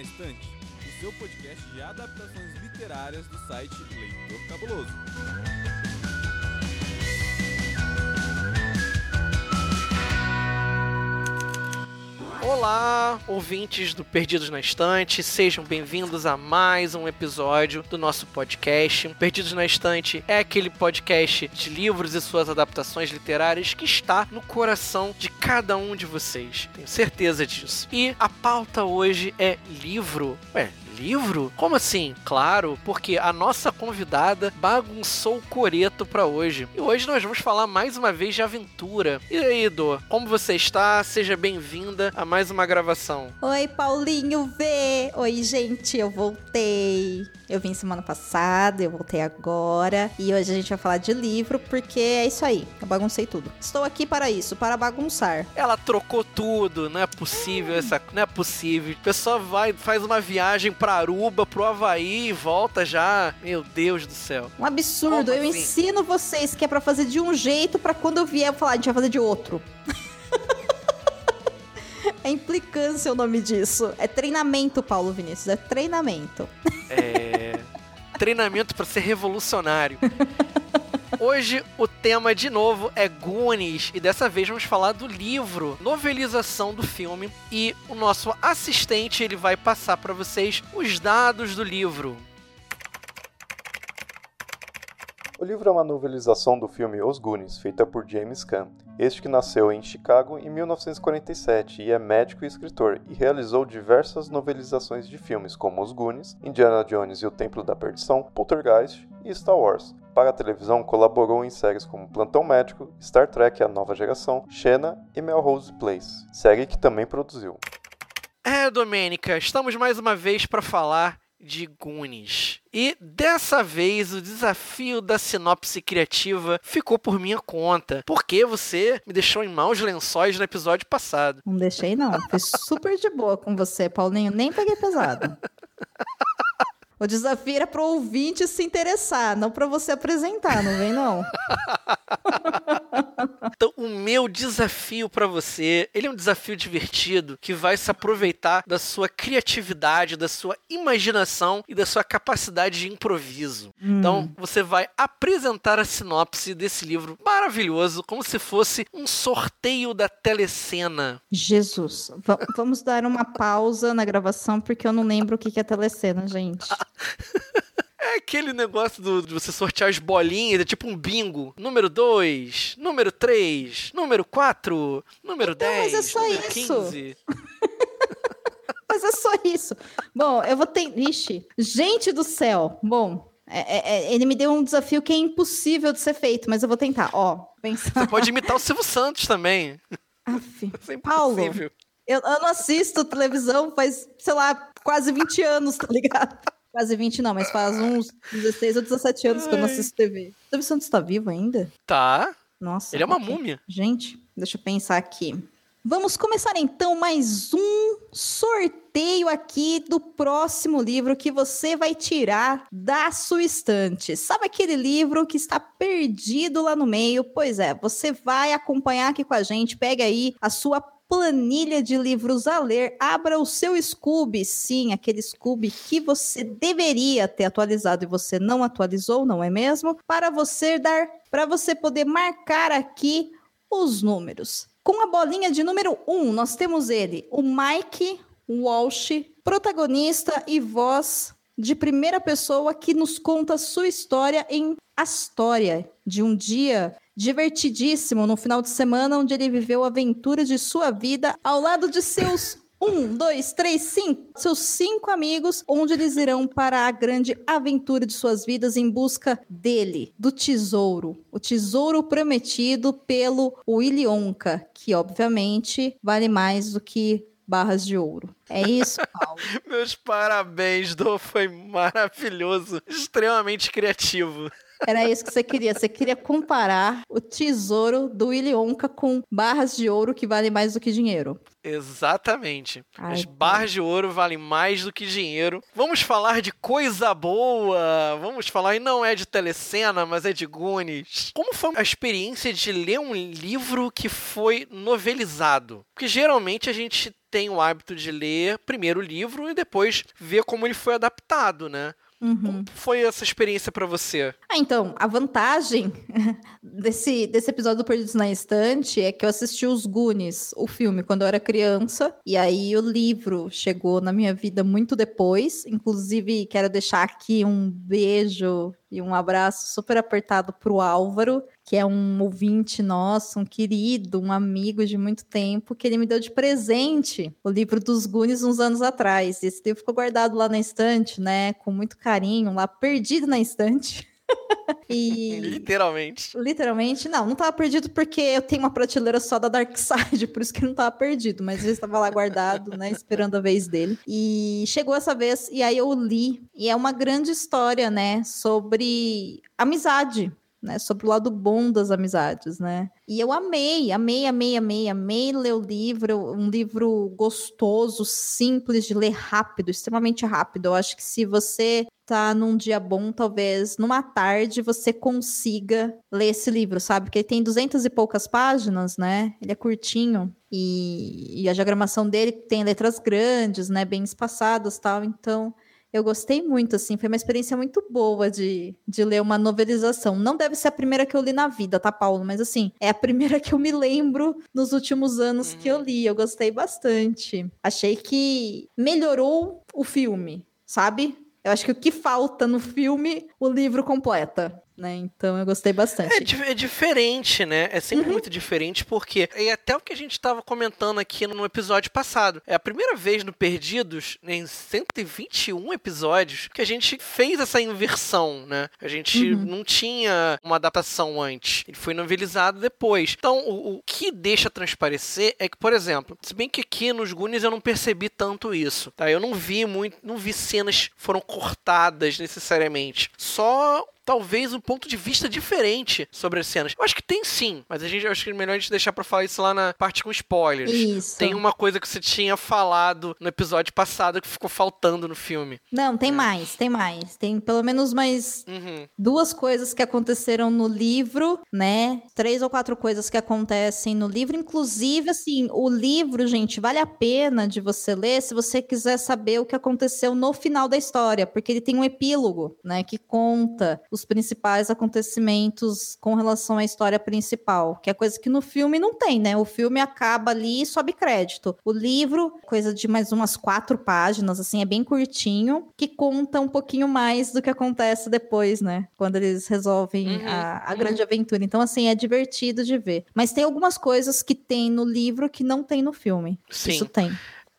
na Estante, o seu podcast de adaptações literárias do site Leitor Cabuloso. Olá, ouvintes do Perdidos na Estante, sejam bem-vindos a mais um episódio do nosso podcast. Perdidos na Estante é aquele podcast de livros e suas adaptações literárias que está no coração de cada um de vocês. Tenho certeza disso. E a pauta hoje é livro. Ué, livro? Como assim? Claro, porque a nossa convidada bagunçou o coreto para hoje. E hoje nós vamos falar mais uma vez de aventura. E aí, Dô, como você está? Seja bem-vinda a mais uma gravação. Oi, Paulinho V! Oi, gente, eu voltei. Eu vim semana passada, eu voltei agora. E hoje a gente vai falar de livro, porque é isso aí. Eu baguncei tudo. Estou aqui para isso, para bagunçar. Ela trocou tudo, não é possível essa. Não é possível. A pessoa vai, faz uma viagem pra Aruba, pro Havaí e volta já. Meu Deus do céu. Um absurdo. Como eu assim? ensino vocês que é pra fazer de um jeito, pra quando eu vier eu falar, a gente vai fazer de outro. É implicância o nome disso. É treinamento, Paulo Vinícius. É treinamento. É. Treinamento para ser revolucionário. Hoje o tema de novo é Goonies e dessa vez vamos falar do livro, novelização do filme e o nosso assistente ele vai passar para vocês os dados do livro. O livro é uma novelização do filme Os Goonies, feita por James Caan. Este que nasceu em Chicago em 1947 e é médico e escritor, e realizou diversas novelizações de filmes como Os Goonies, Indiana Jones e o Templo da Perdição, Poltergeist e Star Wars. Para a televisão, colaborou em séries como Plantão Médico, Star Trek A Nova Geração, Xena e Melrose Place, série que também produziu. É, Domênica, estamos mais uma vez para falar de Goonies. E dessa vez o desafio da sinopse criativa ficou por minha conta, porque você me deixou em maus lençóis no episódio passado. Não deixei, não. Fui super de boa com você, Paulinho. Nem peguei pesado. O desafio era pro ouvinte se interessar, não pra você apresentar, não vem não. Então, o meu desafio para você, ele é um desafio divertido que vai se aproveitar da sua criatividade, da sua imaginação e da sua capacidade de improviso. Então, você vai apresentar a sinopse desse livro maravilhoso, como se fosse um sorteio da telecena. Jesus, va- vamos dar uma pausa na gravação porque eu não lembro o que que é telecena, gente. É aquele negócio do, de você sortear as bolinhas, é tipo um bingo. Número 2, número 3, número 4, número Então, 10, mas é só número isso. 15. Mas é só isso. Bom, eu vou ter. Ixi, gente do céu. Bom, é- é- é- ele me deu um desafio que é impossível de ser feito, mas eu vou tentar. Ó, pensar. Você pode imitar o Silvio Santos também. Aff. Isso é Paulo. Eu, eu não assisto televisão faz, sei lá, quase 20 anos, tá ligado? Quase 20 não, mas faz uns 16 ou 17 anos que eu não assisto TV. O Silvio Santos tá vivo ainda? Tá. Nossa. Ele é uma ok. múmia. Gente, deixa eu pensar aqui. Vamos começar então mais um sorteio aqui do próximo livro que você vai tirar da sua estante. Sabe aquele livro que está perdido lá no meio? Pois é, você vai acompanhar aqui com a gente. Pega aí a sua planilha de livros a ler, abra o seu Scooby, sim, aquele Scooby que você deveria ter atualizado e você não atualizou, não é mesmo? Para você dar, para você poder marcar aqui os números. Com a bolinha de número 1, um, nós temos ele, o Mike Walsh, protagonista e voz de primeira pessoa que nos conta sua história em Astória, de um dia divertidíssimo no final de semana onde ele viveu aventuras de sua vida ao lado de seus um, dois, três, cinco. Seus cinco amigos, onde eles irão para a grande aventura de suas vidas em busca dele, do tesouro. O tesouro prometido pelo Willy Wonka, que obviamente vale mais do que barras de ouro. É isso, Paulo. Meus parabéns, Dô. Foi maravilhoso. Extremamente criativo. Era isso que você queria. Você queria comparar o tesouro do Willy Wonka com barras de ouro que valem mais do que dinheiro. Exatamente. Ai, As barras de ouro valem mais do que dinheiro. Vamos falar de coisa boa. Vamos falar, e não é de telecena, mas é de Goonies. Como foi a experiência de ler um livro que foi novelizado? Porque geralmente a gente tem o hábito de ler primeiro o livro e depois ver como ele foi adaptado, né? Uhum. Como foi essa experiência para você? Ah, então, a vantagem desse, desse episódio do Perdidos na Estante é que eu assisti os Goonies, o filme, quando eu era criança, e aí o livro chegou na minha vida muito depois. Inclusive, quero deixar aqui um beijo e um abraço super apertado pro Álvaro, que é um ouvinte nosso, um querido, um amigo de muito tempo, que ele me deu de presente o livro dos Goonies uns anos atrás. Esse livro ficou guardado lá na estante, né, com muito carinho, lá perdido na estante. e Literalmente. Literalmente, não, não tava perdido porque eu tenho uma prateleira só da Dark Side, por isso que não tava perdido, mas ele estava lá guardado, né, esperando a vez dele. E chegou essa vez e aí eu li, e é uma grande história, né, sobre amizade, né, sobre o lado bom das amizades, né? E eu amei, amei, amei, amei, amei ler o livro, um livro gostoso, simples de ler rápido, extremamente rápido. Eu acho que se você tá num dia bom, talvez numa tarde você consiga ler esse livro, sabe? Porque ele tem duzentas e poucas páginas, né? Ele é curtinho e, e a diagramação dele tem letras grandes, né? Bem espaçadas, tal. Então eu gostei muito, assim, foi uma experiência muito boa de, de ler uma novelização. Não deve ser a primeira que eu li na vida, tá, Paulo? Mas, assim, é a primeira que eu me lembro nos últimos anos que eu Uhum. li. Eu gostei bastante. Achei que melhorou o filme, sabe? Eu acho que o que falta no filme, o livro completa, né? Então eu gostei bastante. É, di- é diferente, né? É sempre Uhum. muito diferente, porque é até o que a gente estava comentando aqui no episódio passado. É a primeira vez no Perdidos, né, em 121 episódios, que a gente fez essa inversão, né? A gente Uhum. não tinha uma adaptação antes. Ele foi novelizado depois. Então, o, o que deixa transparecer é que, por exemplo, se bem que aqui nos Goonies eu não percebi tanto isso, tá? Eu não vi muito, não vi cenas que foram cortadas necessariamente. Só talvez um ponto de vista diferente sobre as cenas. Eu acho que tem sim, mas a gente acho que é melhor a gente deixar pra falar isso lá na parte com spoilers. Isso. Tem uma coisa que você tinha falado no episódio passado que ficou faltando no filme. Não, tem mais, tem mais. Tem pelo menos mais Uhum. duas coisas que aconteceram no livro, né? Três ou quatro coisas que acontecem no livro. Inclusive, assim, o livro, gente, vale a pena de você ler se você quiser saber o que aconteceu no final da história, porque ele tem um epílogo, né? Que conta os principais acontecimentos com relação à história principal, que é coisa que no filme não tem, né? O filme acaba ali e sobe crédito. O livro, coisa de mais umas quatro páginas, assim, é bem curtinho, que conta um pouquinho mais do que acontece depois, né? Quando eles resolvem Uhum, a, a uhum. grande aventura. Então, assim, é divertido de ver. Mas tem algumas coisas que tem no livro que não tem no filme. Sim. Isso tem.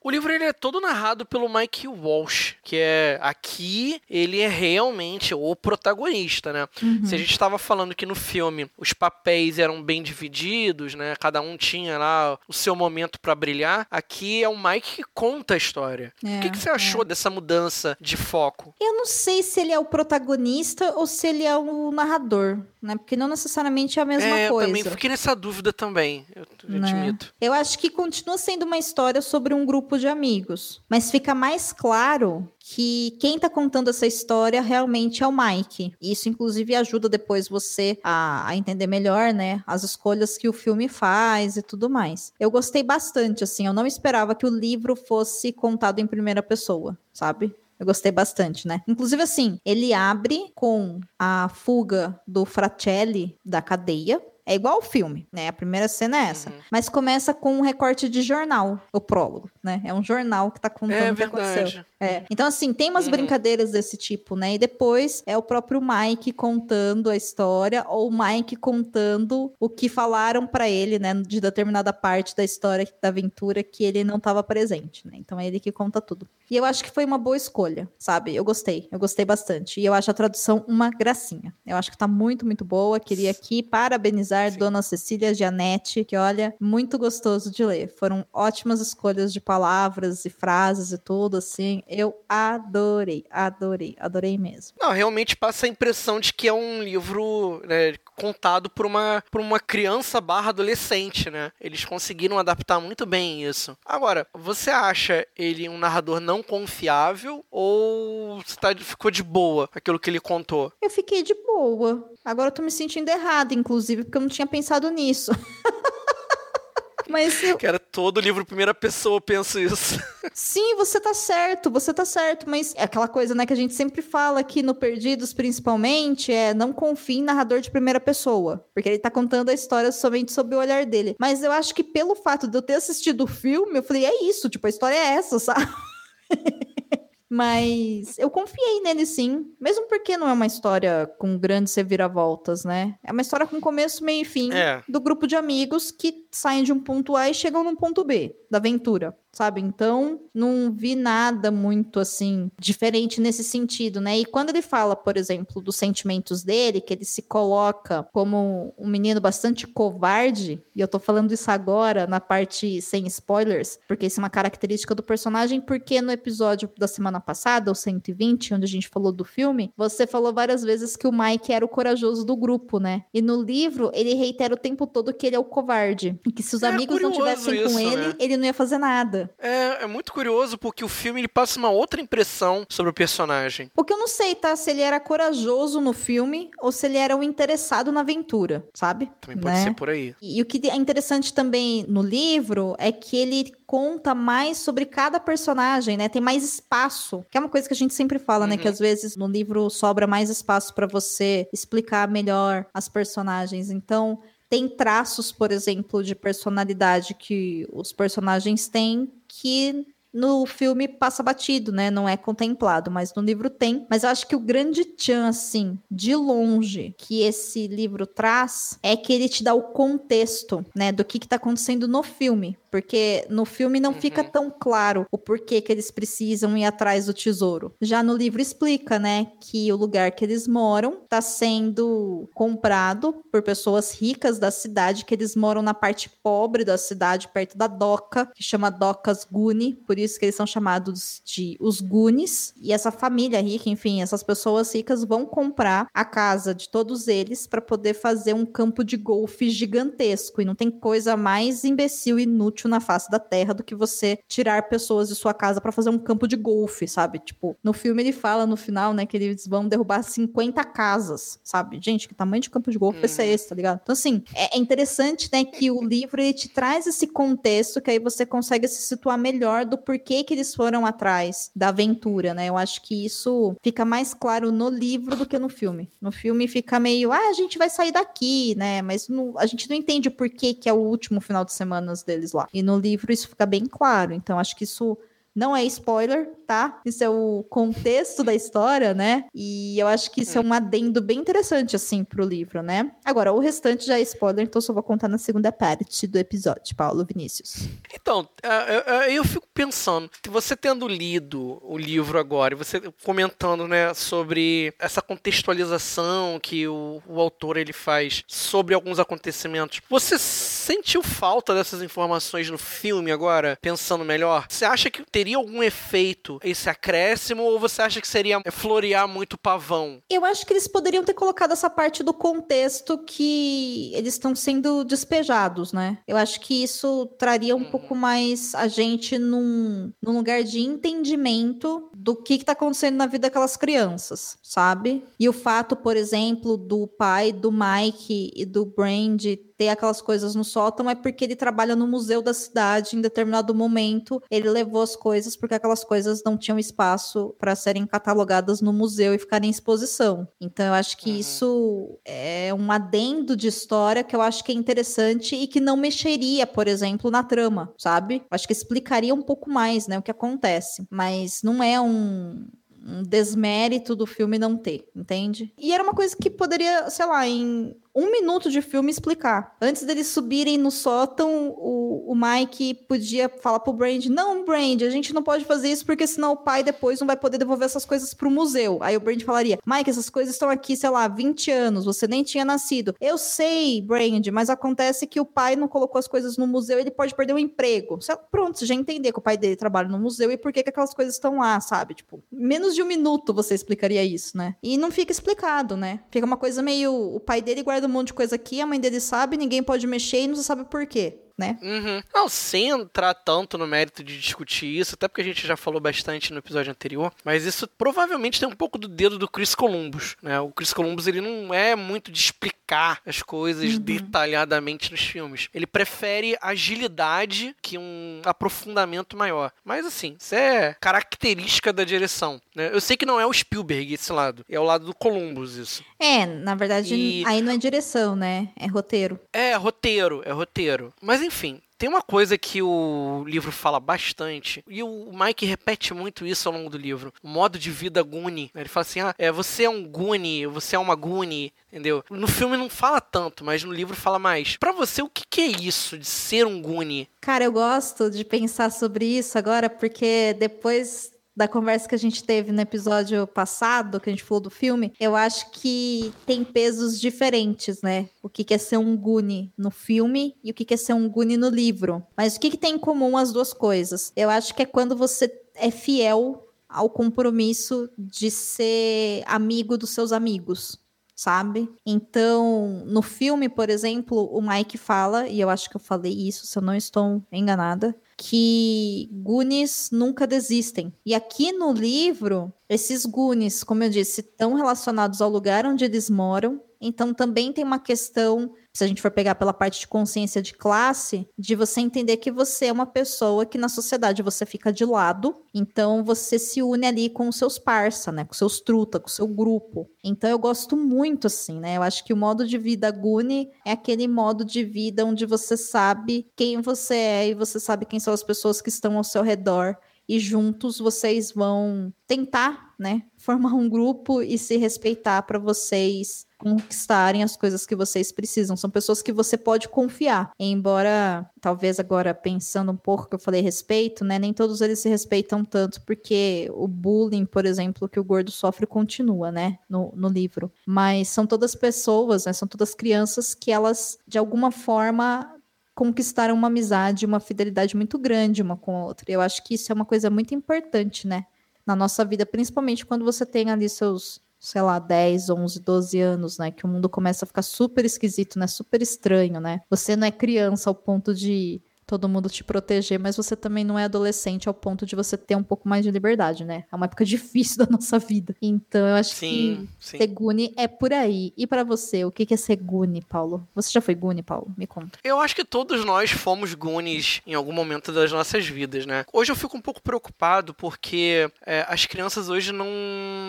O livro ele é todo narrado pelo Mike Walsh, que é aqui ele é realmente o protagonista, né? Uhum. Se a gente estava falando que no filme os papéis eram bem divididos, né? Cada um tinha lá o seu momento para brilhar. Aqui é o Mike que conta a história. É, o que, que você achou dessa mudança de foco? Eu não sei se ele é o protagonista ou se ele é o narrador, né? Porque não necessariamente é a mesma é, coisa. eu também fiquei nessa dúvida também, eu eu Né? admito. Eu acho que continua sendo uma história sobre um grupo de amigos, mas fica mais claro que quem tá contando essa história realmente é o Mike. Isso, inclusive, ajuda depois você a, a entender melhor, né, as escolhas que o filme faz e tudo mais. Eu gostei bastante, assim, eu não esperava que o livro fosse contado em primeira pessoa, sabe? Eu gostei bastante, né? Inclusive, assim, ele abre com a fuga do Fratelli da cadeia. É igual o filme, né? A primeira cena é essa. Uhum. Mas começa com um recorte de jornal, o prólogo, né? É um jornal que tá contando É o que aconteceu. É. Então, assim, tem umas Uhum. brincadeiras desse tipo, né? E depois é o próprio Mike contando a história, ou o Mike contando o que falaram pra ele, né? De determinada parte da história, da aventura, que ele não tava presente, né? Então é ele que conta tudo. E eu acho que foi uma boa escolha, sabe? Eu gostei, eu gostei bastante. E eu acho a tradução uma gracinha. Eu acho que tá muito, muito boa. Queria aqui parabenizar Sim. Dona Cecília Gianetti, que olha, muito gostoso de ler. Foram ótimas escolhas de palavras e frases e tudo, assim. Eu adorei, adorei, adorei mesmo. Não, realmente passa a impressão de que é um livro né, contado por uma, por uma criança barra adolescente, né? Eles conseguiram adaptar muito bem isso. Agora, você acha ele um narrador não confiável ou você tá, ficou de boa aquilo que ele contou? Eu fiquei de boa. Agora eu tô me sentindo errada, inclusive, porque eu não tinha pensado nisso. Mas eu... Cara, todo livro primeira pessoa eu penso isso. Sim, você tá certo, você tá certo, mas é aquela coisa, né, que a gente sempre fala aqui no Perdidos, principalmente, é não confie em narrador de primeira pessoa, porque ele tá contando a história somente sob o olhar dele. Mas eu acho que pelo fato de eu ter assistido o filme, eu falei, é isso, tipo, a história é essa, sabe? Mas eu confiei nele sim, mesmo porque não é uma história com grandes reviravoltas, né? É uma história com começo, meio e fim É. do grupo de amigos que saem de um ponto A e chegam num ponto B da aventura, sabe? Então, não vi nada muito assim diferente nesse sentido, né? E quando ele fala, por exemplo, dos sentimentos dele, que ele se coloca como um menino bastante covarde, e eu tô falando isso agora na parte sem spoilers, porque isso é uma característica do personagem, porque no episódio da semana passada, o 120, onde a gente falou do filme, você falou várias vezes que o Mike era o corajoso do grupo, né? E no livro, ele reitera o tempo todo que ele é o covarde. E que se os É amigos não tivessem com isso, ele, né? ele não ia fazer nada. É, é muito curioso porque o filme ele passa uma outra impressão sobre o personagem. O que eu não sei, tá? Se ele era corajoso no filme ou se ele era um interessado na aventura, sabe? Também pode Né? ser por aí. E, e o que é interessante também no livro é que ele conta mais sobre cada personagem, né? Tem mais espaço, que é uma coisa que a gente sempre fala, né? Uhum. Que às vezes no livro sobra mais espaço para você explicar melhor as personagens. Então, tem traços, por exemplo, de personalidade que os personagens têm que no filme passa batido, né? Não é contemplado, mas no livro tem. Mas eu acho que o grande tchan, assim, de longe, que esse livro traz, é que ele te dá o contexto, né? Do que, que tá acontecendo no filme. Porque no filme não fica Uhum. tão claro o porquê que eles precisam ir atrás do tesouro. Já no livro explica, né? Que o lugar que eles moram tá sendo comprado por pessoas ricas da cidade, que eles moram na parte pobre da cidade, perto da doca, que chama Docas Guni, por isso que eles são chamados de os Gunis. E essa família rica, enfim, essas pessoas ricas vão comprar a casa de todos eles para poder fazer um campo de golfe gigantesco. E não tem coisa mais imbecil e inútil na face da terra do que você tirar pessoas de sua casa para fazer um campo de golfe, sabe? Tipo, no filme ele fala no final, né, que eles vão derrubar 50 casas, sabe? Gente, que tamanho de campo de golfe vai ser Uhum. esse, tá ligado? Então, assim, é, é interessante, né, que o livro ele te traz esse contexto que aí você consegue se situar melhor do porquê que eles foram atrás da aventura, né? Eu acho que isso fica mais claro no livro do que no filme. No filme fica meio, ah, a gente vai sair daqui, né? Mas não- a gente não entende o porquê que é o último final de semanas deles lá. E no livro isso fica bem claro. Então, acho que isso não é spoiler, tá? Isso é o contexto da história, né? E eu acho que isso é um adendo bem interessante, assim, pro livro, né? Agora, o restante já é spoiler, então eu só vou contar na segunda parte do episódio, Paulo Vinícius. Então, é, é, é, eu fico pensando, você tendo lido o livro agora, e você comentando, né, sobre essa contextualização que o, o autor ele faz sobre alguns acontecimentos, você sentiu falta dessas informações no filme agora, pensando melhor? Você acha que teria algum efeito esse acréscimo, ou você acha que seria florear muito pavão? Eu acho que eles poderiam ter colocado essa parte do contexto que eles estão sendo despejados, né? Eu acho que isso traria um Uhum. pouco mais a gente num, num lugar de entendimento do que, que tá acontecendo na vida daquelas crianças, sabe? E o fato, por exemplo, do pai do Mike e do Brand ter aquelas coisas no sótão é porque ele trabalha no museu da cidade em determinado momento. Ele levou as coisas porque aquelas coisas não tinham espaço para serem catalogadas no museu e ficarem em exposição. Então eu acho que Uhum. isso é um adendo de história que eu acho que é interessante e que não mexeria, por exemplo, na trama, sabe? Acho que explicaria um pouco mais, né, o que acontece, mas não é um um desmérito do filme não ter, entende? E era uma coisa que poderia, sei lá, em um minuto de filme explicar. Antes deles subirem no sótão, o, o Mike podia falar pro Brand: Não, Brand, a gente não pode fazer isso porque senão o pai depois não vai poder devolver essas coisas pro museu. Aí o Brand falaria: Mike, essas coisas estão aqui, sei lá, 20 anos, você nem tinha nascido. Eu sei, Brand, mas acontece que o pai não colocou as coisas no museu, ele pode perder o emprego. Pronto, você já entender que o pai dele trabalha no museu e por que, que aquelas coisas estão lá, sabe? Tipo, menos de um minuto você explicaria isso, né? E não fica explicado, né? Fica uma coisa meio. O pai dele guarda um monte de coisa aqui, a mãe dele sabe, ninguém pode mexer e não sabe por quê, né? Uhum. Não, sem entrar tanto no mérito de discutir isso, até porque a gente já falou bastante no episódio anterior, mas isso provavelmente tem um pouco do dedo do Chris Columbus, né? O Chris Columbus, ele não é muito de explicar explicar as coisas Uhum. detalhadamente nos filmes. Ele prefere agilidade que um aprofundamento maior. Mas assim, isso é característica da direção. Né? Eu sei que não é o Spielberg esse lado, é o lado do Columbus isso. É, na verdade, E- aí não é direção, né? É roteiro. É roteiro, é roteiro. Mas enfim, tem uma coisa que o livro fala bastante, e o Mike repete muito isso ao longo do livro: o modo de vida Goonie. Ele fala assim: ah, é, você é um Goonie, você é uma Goonie, entendeu? No filme não fala tanto, mas no livro fala mais. Pra você, o que, que é isso de ser um Goonie? Cara, eu gosto de pensar sobre isso agora, porque depois da conversa que a gente teve no episódio passado, que a gente falou do filme, eu acho que tem pesos diferentes, né? O que é ser um Goonie no filme e o que que é ser um Goonie no livro. Mas o que, que tem em comum as duas coisas? Eu acho que é quando você é fiel ao compromisso de ser amigo dos seus amigos sabe? Então, no filme, por exemplo, o Mike fala, e eu acho que eu falei isso, se eu não estou enganada, que Goonies nunca desistem. E aqui no livro, esses Goonies, como eu disse, estão relacionados ao lugar onde eles moram. Então também tem uma questão, se a gente for pegar pela parte de consciência de classe, de você entender que você é uma pessoa que na sociedade você fica de lado, então você se une ali com os seus parça, né, com seus truta, com o seu grupo. Então eu gosto muito assim, né? Eu acho que o modo de vida Guni é aquele modo de vida onde você sabe quem você é e você sabe quem são as pessoas que estão ao seu redor e juntos vocês vão tentar, né, formar um grupo e se respeitar para vocês conquistarem as coisas que vocês precisam. São pessoas que você pode confiar. Embora, talvez agora pensando um pouco que eu falei respeito, né, nem todos eles se respeitam tanto, porque o bullying, por exemplo, que o gordo sofre continua, né, no, no livro. Mas são todas pessoas, né, são todas crianças que elas, de alguma forma, conquistaram uma amizade, uma fidelidade muito grande uma com a outra. E eu acho que isso é uma coisa muito importante, né? Na nossa vida, principalmente quando você tem ali seus, sei lá, 10, 11, 12 anos, né? Que o mundo começa a ficar super esquisito, né? Super estranho, né? Você não é criança ao ponto de todo mundo te proteger, mas você também não é adolescente ao ponto de você ter um pouco mais de liberdade, né? É uma época difícil da nossa vida. Então, eu acho Sim, que sim. ser Guni é por aí. E pra você, o que é ser Guni, Paulo? Você já foi Guni, Paulo? Me conta. Eu acho que todos nós fomos Goonies em algum momento das nossas vidas, né? Hoje eu fico um pouco preocupado porque é, as crianças hoje não,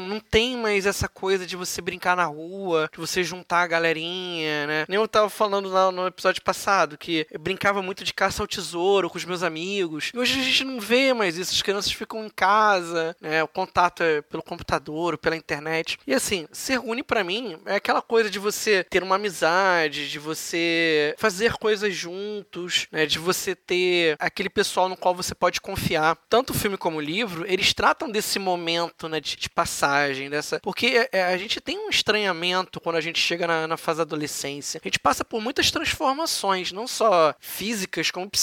não tem mais essa coisa de você brincar na rua, de você juntar a galerinha, né? Nem eu tava falando lá no episódio passado que eu brincava muito de caça ao tesouro com os meus amigos. E hoje a gente não vê mais isso. As crianças ficam em casa, né? O contato é pelo computador, pela internet. E assim, ser Goonie pra mim é aquela coisa de você ter uma amizade, de você fazer coisas juntos, né? De você ter aquele pessoal no qual você pode confiar. Tanto o filme como o livro, eles tratam desse momento, né? De, de passagem, dessa. Porque é, a gente tem um estranhamento quando a gente chega na, na fase da adolescência. A gente passa por muitas transformações, não só físicas, como psicológicas.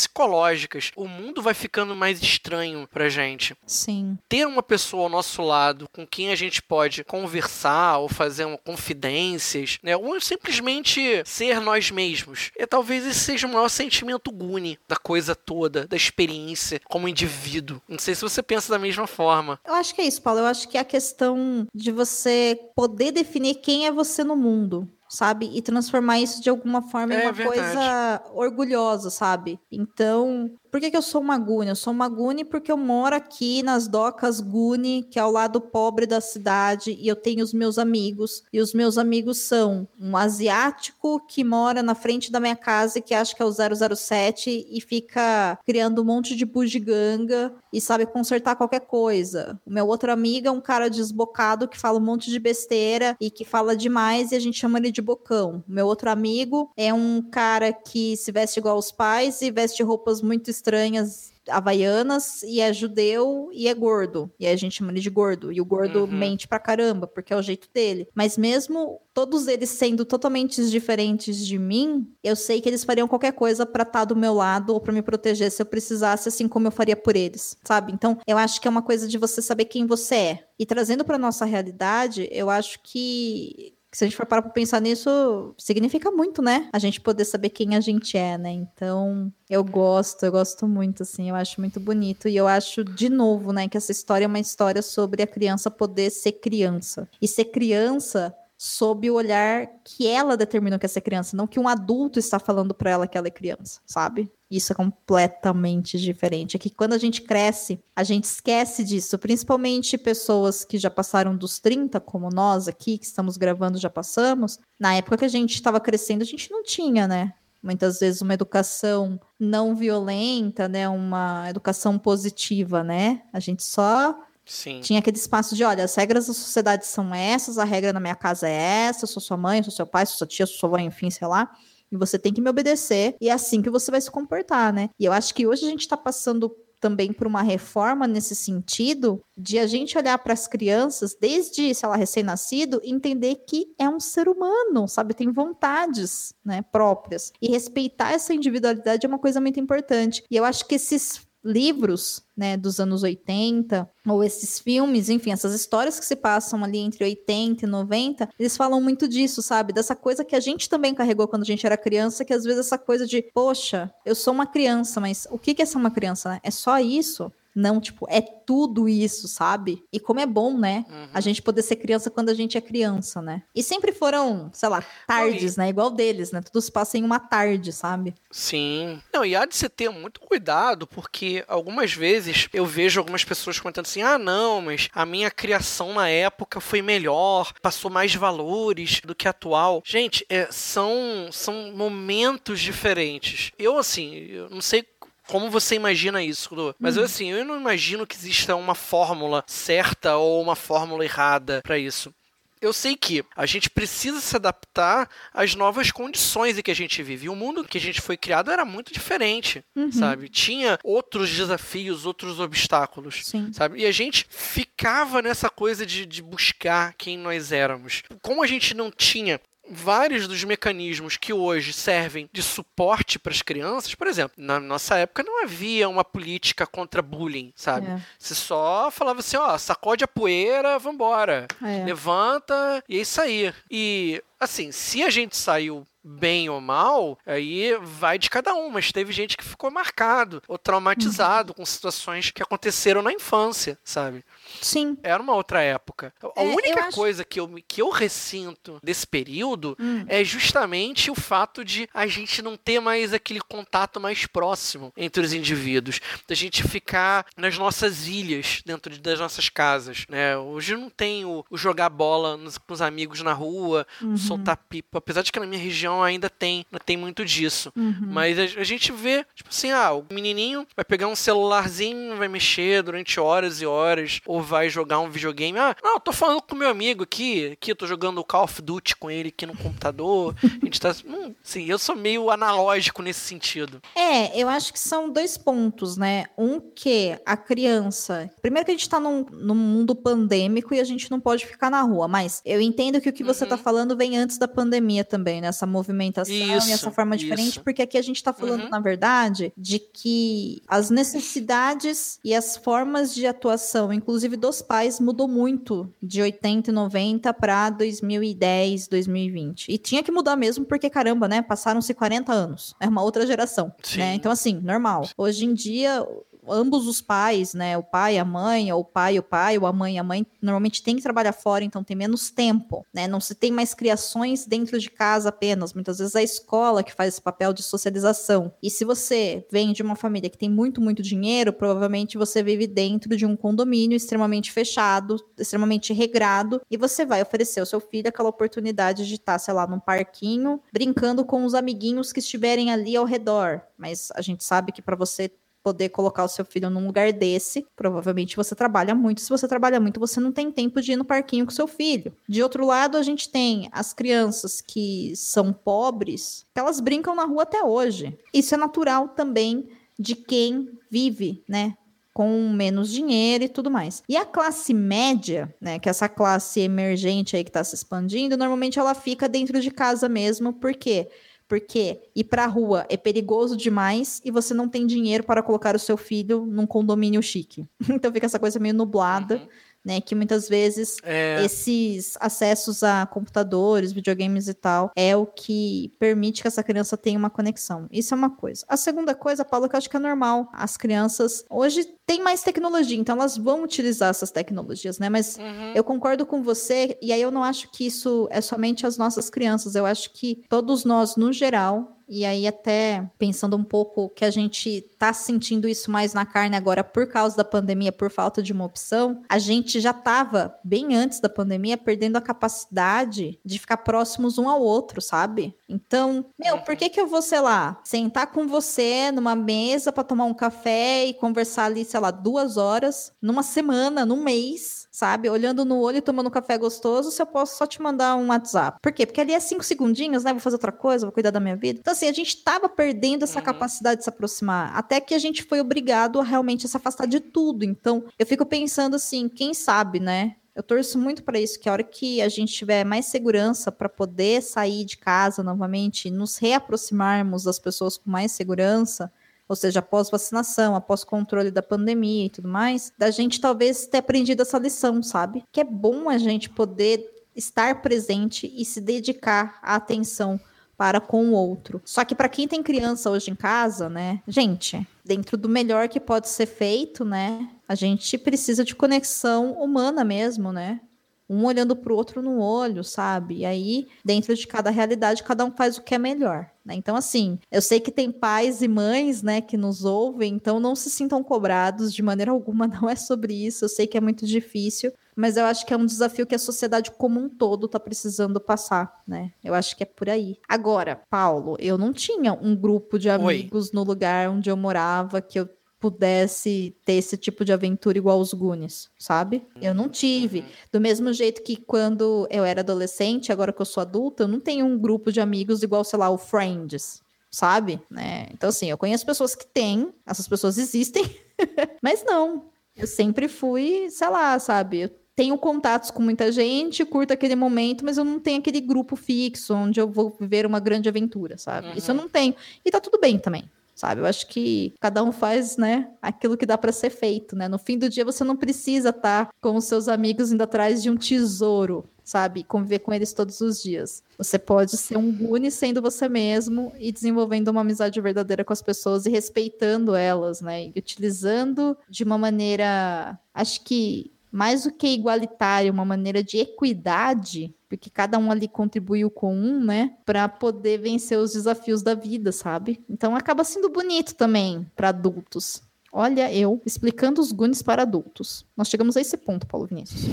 O mundo vai ficando mais estranho pra gente Sim. ter uma pessoa ao nosso lado com quem a gente pode conversar ou fazer uma confidências, né? Ou simplesmente ser nós mesmos. E talvez esse seja o maior sentimento gune da coisa toda, da experiência como indivíduo. Não sei se você pensa da mesma forma. Eu acho que é isso, Paulo. Eu acho que é a questão de você poder definir quem é você no mundo, sabe? E transformar isso de alguma forma em É uma verdade. coisa orgulhosa, sabe? Então, por que, que eu sou uma Gune? Eu sou uma Gune porque eu moro aqui nas docas Gune, que é ao lado pobre da cidade, e eu tenho os meus amigos. E os meus amigos são um asiático que mora na frente da minha casa que acha que é o 007 e fica criando um monte de bugiganga e sabe consertar qualquer coisa. O meu outro amigo é um cara desbocado que fala um monte de besteira e que fala demais e a gente chama ele de bocão. O meu outro amigo é um cara que se veste igual aos pais e veste roupas muito estranhas havaianas e é judeu e é gordo. E a gente chama ele de gordo. E o gordo Uhum. mente pra caramba, porque é o jeito dele. Mas mesmo todos eles sendo totalmente diferentes de mim, eu sei que eles fariam qualquer coisa pra estar do meu lado ou pra me proteger se eu precisasse, assim como eu faria por eles, sabe? Então, eu acho que é uma coisa de você saber quem você é. E trazendo pra nossa realidade, eu acho que se a gente for parar pra pensar nisso, significa muito, né? A gente poder saber quem a gente é, né? Então, eu gosto, eu gosto muito, assim, eu acho muito bonito. E eu acho, de novo, né, que essa história é uma história sobre a criança poder ser criança. E ser criança sob o olhar que ela determinou que essa criança, não que um adulto está falando para ela que ela é criança, sabe? Isso é completamente diferente. É que quando a gente cresce, a gente esquece disso, principalmente pessoas que já passaram dos 30, como nós aqui, que estamos gravando, já passamos. Na época que a gente estava crescendo, a gente não tinha, né? Muitas vezes uma educação não violenta, né? Uma educação positiva, né? A gente só Sim. tinha aquele espaço de, olha, as regras da sociedade são essas, a regra na minha casa é essa, sou sua mãe, sou seu pai, sou sua tia, sou sua mãe, enfim, sei lá. E você tem que me obedecer, e é assim que você vai se comportar, né? E eu acho que hoje a gente está passando também por uma reforma nesse sentido de a gente olhar para as crianças desde, sei lá, recém-nascido, entender que é um ser humano, sabe, tem vontades, né, próprias. E respeitar essa individualidade é uma coisa muito importante. E eu acho que esses livros, né, dos anos 80, ou esses filmes, enfim, essas histórias que se passam ali entre 80 e 90, eles falam muito disso, sabe? Dessa coisa que a gente também carregou quando a gente era criança, que às vezes essa coisa de, poxa, eu sou uma criança, mas o que é ser uma criança? Né? É só isso? Não, tipo, é tudo isso, sabe? E como é bom, né? Uhum. A gente poder ser criança quando a gente é criança, né? E sempre foram, sei lá, tardes, né? Igual deles, né? Tudo se passa em uma tarde, sabe? Sim. Não, e há de se ter muito cuidado, porque algumas vezes eu vejo algumas pessoas comentando assim: ah, não, mas a minha criação na época foi melhor, passou mais valores do que a atual. Gente, é, são, são momentos diferentes. Eu, assim, eu não sei como você imagina isso, Lu? Mas eu, assim, eu não imagino que exista uma fórmula certa ou uma fórmula errada para isso. Eu sei que a gente precisa se adaptar às novas condições em que a gente vive. E o mundo que a gente foi criado era muito diferente, Uhum. sabe? Tinha outros desafios, outros obstáculos, Sim. sabe? E a gente ficava nessa coisa de, de buscar quem nós éramos. Como a gente não tinha vários dos mecanismos que hoje servem de suporte para as crianças, por exemplo, na nossa época não havia uma política contra bullying, sabe? É. Você só falava assim, ó, sacode a poeira, vambora. É. Levanta e é isso aí. E assim, se a gente saiu bem ou mal, aí vai de cada um, mas teve gente que ficou marcado ou traumatizado com situações que aconteceram na infância, sabe? Sim. Era uma outra época. A É, única acho- coisa que eu, que eu ressinto desse período Hum. é justamente o fato de a gente não ter mais aquele contato mais próximo entre os indivíduos, da gente ficar nas nossas ilhas, dentro de- das nossas casas, né? Hoje não tem o, o jogar bola nos- com os amigos na rua, Uhum. soltar pipa, apesar de que na minha região ainda tem, ainda tem muito disso. Uhum. Mas a, a gente vê, tipo assim, ah, o menininho vai pegar um celularzinho, vai mexer durante horas e horas, ou vai jogar um videogame. Ah, não, eu tô falando com meu amigo aqui, eu tô jogando Call of Duty com ele aqui no computador. a gente tá. Hum, sim, eu sou meio analógico nesse sentido. É, eu acho que são dois pontos, né? Um que a criança. Primeiro que a gente tá num, num mundo pandêmico e a gente não pode ficar na rua, mas eu entendo que o que você tá Uhum. falando vem antes da pandemia também, né? Essa movimentação e Isso, essa forma diferente, isso. porque aqui a gente tá falando, Uhum. na verdade, de que as necessidades e as formas de atuação, inclusive dos pais, mudou muito de 80 e 90 para 2010, 2020. E tinha que mudar mesmo, porque caramba, né? Passaram-se 40 anos. É uma outra geração, né? Então, assim, normal. Hoje em dia, ambos os pais, né? O pai, a mãe, ou o pai, o pai, ou a mãe, a mãe, normalmente tem que trabalhar fora, então tem menos tempo, né? Não se tem mais criações dentro de casa apenas. Muitas vezes é a escola que faz esse papel de socialização. E se você vem de uma família que tem muito, muito dinheiro, provavelmente você vive dentro de um condomínio extremamente fechado, extremamente regrado, e você vai oferecer ao seu filho aquela oportunidade de estar, sei lá, num parquinho, brincando com os amiguinhos que estiverem ali ao redor. Mas a gente sabe que para você poder colocar o seu filho num lugar desse, provavelmente você trabalha muito. Se você trabalha muito, você não tem tempo de ir no parquinho com seu filho. De outro lado, a gente tem as crianças que são pobres, que elas brincam na rua até hoje. Isso é natural também de quem vive, né? Com menos dinheiro e tudo mais. E a classe média, né? Que é essa classe emergente aí que tá se expandindo, normalmente ela fica dentro de casa mesmo, por quê? Porque ir pra rua é perigoso demais e você não tem dinheiro para colocar o seu filho num condomínio chique. Então fica essa coisa meio nublada, Uhum. Né? Que muitas vezes É, esses acessos a computadores, videogames e tal, é o que permite que essa criança tenha uma conexão. Isso é uma coisa. A segunda coisa, Paulo, que eu acho que é normal. As crianças hoje têm mais tecnologia, então elas vão utilizar essas tecnologias, né? Mas uhum. eu concordo com você, e aí eu não acho que isso é somente as nossas crianças, eu acho que todos nós, no geral, e aí até pensando um pouco que a gente tá sentindo isso mais na carne agora por causa da pandemia, por falta de uma opção, a gente já tava bem antes da pandemia perdendo a capacidade de ficar próximos um ao outro, sabe? Então, meu, por que que eu vou, sei lá, sentar com você numa mesa para tomar um café e conversar ali, sei lá, duas horas, numa semana, num mês, sabe? Olhando no olho e tomando um café gostoso, se eu posso só te mandar um WhatsApp. Por quê? Porque ali é cinco segundinhos, né? Vou fazer outra coisa, vou cuidar da minha vida. Então, assim, a gente tava perdendo essa Uhum. capacidade de se aproximar. Até que a gente foi obrigado a realmente se afastar de tudo. Então, eu fico pensando assim, quem sabe, né? Eu torço muito para isso, que a hora que a gente tiver mais segurança para poder sair de casa novamente, nos reaproximarmos das pessoas com mais segurança, ou seja, após vacinação, após controle da pandemia e tudo mais, da gente talvez ter aprendido essa lição, sabe? Que é bom a gente poder estar presente e se dedicar à atenção para com o outro. Só que para quem tem criança hoje em casa, né, gente, dentro do melhor que pode ser feito, né, a gente precisa de conexão humana mesmo, né? Um olhando para o outro no olho, sabe? E aí, dentro de cada realidade, cada um faz o que é melhor. Né? Então, assim, eu sei que tem pais e mães, né, que nos ouvem, então não se sintam cobrados de maneira alguma, não é sobre isso. Eu sei que é muito difícil, mas eu acho que é um desafio que a sociedade como um todo tá precisando passar, né? Eu acho que é por aí. Agora, Paulo, eu não tinha um grupo de Oi. amigos no lugar onde eu morava que eu pudesse ter esse tipo de aventura igual os Goonies, sabe? Eu não tive. Do mesmo jeito que quando eu era adolescente, agora que eu sou adulta, eu não tenho um grupo de amigos igual, sei lá, o Friends, sabe? Né? Então, assim, eu conheço pessoas que têm, essas pessoas existem, mas não. Eu sempre fui, sei lá, sabe? Eu tenho contatos com muita gente, curto aquele momento, mas eu não tenho aquele grupo fixo onde eu vou viver uma grande aventura, sabe? Isso eu não tenho. E tá tudo bem também. Sabe, eu acho que cada um faz, né, aquilo que dá para ser feito, né? No fim do dia você não precisa estar com os seus amigos indo atrás de um tesouro, sabe? Conviver com eles todos os dias. Você pode ser um Gune sendo você mesmo e desenvolvendo uma amizade verdadeira com as pessoas e respeitando elas, né? E utilizando de uma maneira, acho que mais do que igualitária, uma maneira de equidade, porque cada um ali contribuiu com um, né, para poder vencer os desafios da vida, sabe? Então acaba sendo bonito também para adultos. Olha eu explicando os Goonies para adultos. Nós chegamos a esse ponto, Paulo Vinícius.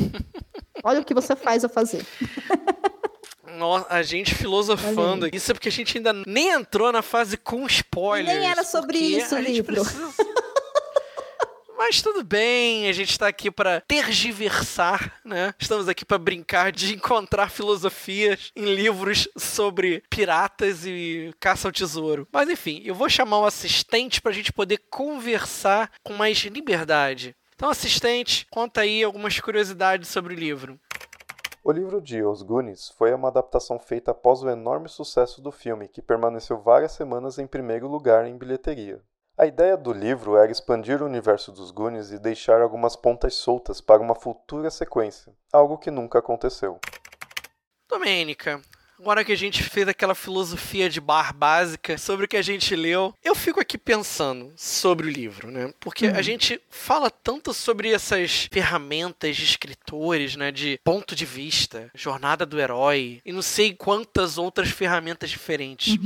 Olha o que você faz a fazer. No- a gente filosofando. Isso é porque a gente ainda nem entrou na fase com spoilers. Nem era sobre isso o livro. precisa- Mas tudo bem, a gente tá aqui pra tergiversar, né? Estamos aqui pra brincar de encontrar filosofias em livros sobre piratas e caça ao tesouro. Mas enfim, eu vou chamar um assistente pra gente poder conversar com mais liberdade. Então, assistente, conta aí algumas curiosidades sobre o livro. O livro de Os Goonies foi uma adaptação feita após o enorme sucesso do filme, que permaneceu várias semanas em primeiro lugar em bilheteria. A ideia do livro era expandir o universo dos Goonies e deixar algumas pontas soltas para uma futura sequência, algo que nunca aconteceu. Domênica, agora que a gente fez aquela filosofia de bar básica sobre o que a gente leu, eu fico aqui pensando sobre o livro, né? Porque a gente fala tanto sobre essas ferramentas de escritores, né? De ponto de vista, jornada do herói e não sei quantas outras ferramentas diferentes.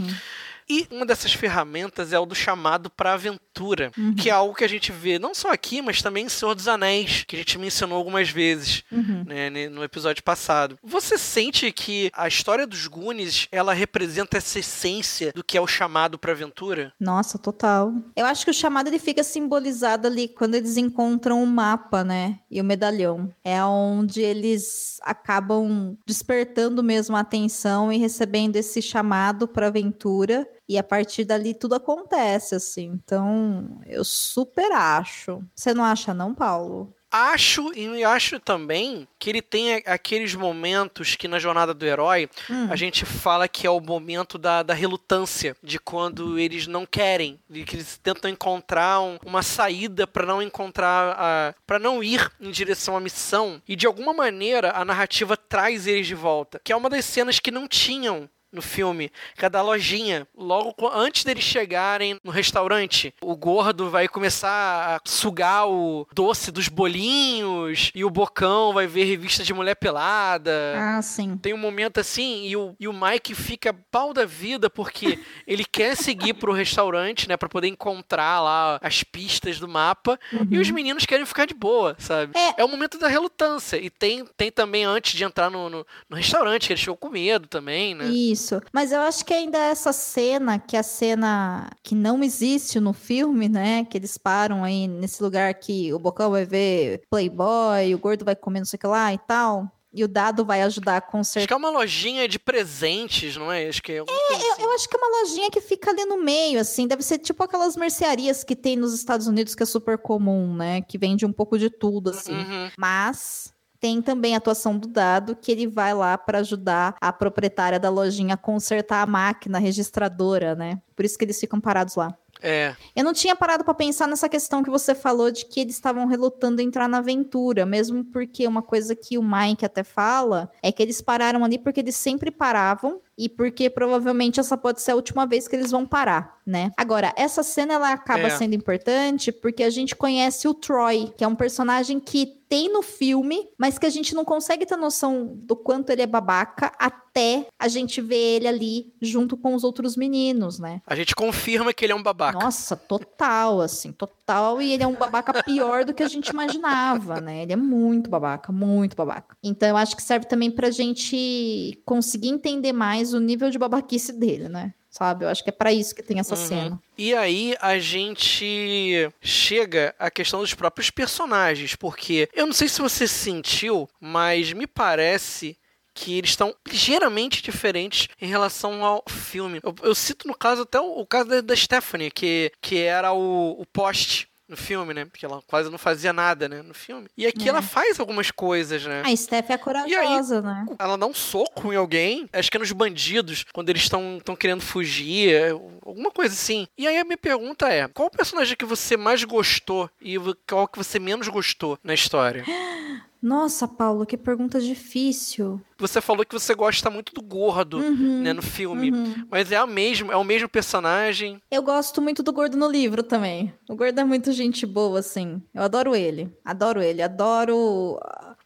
E uma dessas ferramentas é o do chamado para aventura, que é algo que a gente vê não só aqui, mas também em Senhor dos Anéis, que a gente mencionou algumas vezes Uhum. né, no episódio passado. Você sente que a história dos Goonies, ela representa essa essência do que é o chamado para aventura? Nossa, total. Eu acho que o chamado ele fica simbolizado ali quando eles encontram o mapa, né? E o medalhão. É onde eles acabam despertando mesmo a atenção e recebendo esse chamado para aventura. E a partir dali tudo acontece, assim. Então, eu super acho. Você não acha, não, Paulo? Acho, e acho também que ele tem aqueles momentos que na jornada do herói hum. a gente fala que é o momento da, da relutância, de quando eles não querem, de que eles tentam encontrar um, uma saída para não encontrar, para não ir em direção à missão, e de alguma maneira a narrativa traz eles de volta, que é uma das cenas que não tinham no filme, que é da lojinha. Logo antes deles chegarem no restaurante, o gordo vai começar a sugar o doce dos bolinhos e o bocão vai ver revista de mulher pelada. Ah, sim. Tem um momento assim e o, e o Mike fica pau da vida porque ele quer seguir pro restaurante, né, para poder encontrar lá as pistas do mapa uhum. e os meninos querem ficar de boa, sabe? É, é o momento da relutância. E tem, tem também antes de entrar no, no, no restaurante, que eles ficam com medo também, né? Isso. Isso. Mas eu acho que ainda essa cena, que é a cena que não existe no filme, né? Que eles param aí nesse lugar que o Bocão vai ver Playboy, o gordo vai comer não sei o que lá e tal. E o dado vai ajudar a consertar. Acho que é uma lojinha de presentes, não é? Acho que é, é assim. eu, eu, acho que é uma lojinha que fica ali no meio, assim. Deve ser tipo aquelas mercearias que tem nos Estados Unidos, que é super comum, né? Que vende um pouco de tudo, assim. Uhum. Mas tem também a atuação do dado, que ele vai lá para ajudar a proprietária da lojinha a consertar a máquina registradora, né? Por isso que eles ficam parados lá. É. Eu não tinha parado para pensar nessa questão que você falou de que eles estavam relutando em entrar na aventura, mesmo porque uma coisa que o Mike até fala é que eles pararam ali porque eles sempre paravam e porque provavelmente essa pode ser a última vez que eles vão parar, né? Agora, essa cena ela acaba é. sendo importante porque a gente conhece o Troy, que é um personagem que tem no filme, mas que a gente não consegue ter noção do quanto ele é babaca até a gente ver ele ali junto com os outros meninos, né? A gente confirma que ele é um babaca. Nossa, total, assim, total. E ele é um babaca pior do que a gente imaginava, né? Ele é muito babaca, muito babaca. Então eu acho que serve também pra gente conseguir entender mais o nível de babaquice dele, né? sabe? Eu acho que é para isso que tem essa uhum. cena. E aí a gente chega à questão dos próprios personagens, porque eu não sei se você sentiu, mas me parece que eles estão ligeiramente diferentes em relação ao filme. Eu, eu cito no caso até o, o caso da, da, Stephanie, que, que era o, o poste no filme, né? Porque ela quase não fazia nada, né? No filme. E aqui é. ela faz algumas coisas, né? A Steph é corajosa, aí, né? Ela dá um soco em alguém, acho que é nos bandidos, quando eles estão querendo fugir, é, alguma coisa assim. E aí a minha pergunta é: qual personagem que você mais gostou e qual que você menos gostou na história? Nossa, Paulo, que pergunta difícil. Você falou que você gosta muito do gordo, uhum, né, no filme. Uhum. Mas é a mesmo, é o mesmo personagem. Eu gosto muito do gordo no livro também. O gordo é muito gente boa, assim. Eu adoro ele. Adoro ele. Adoro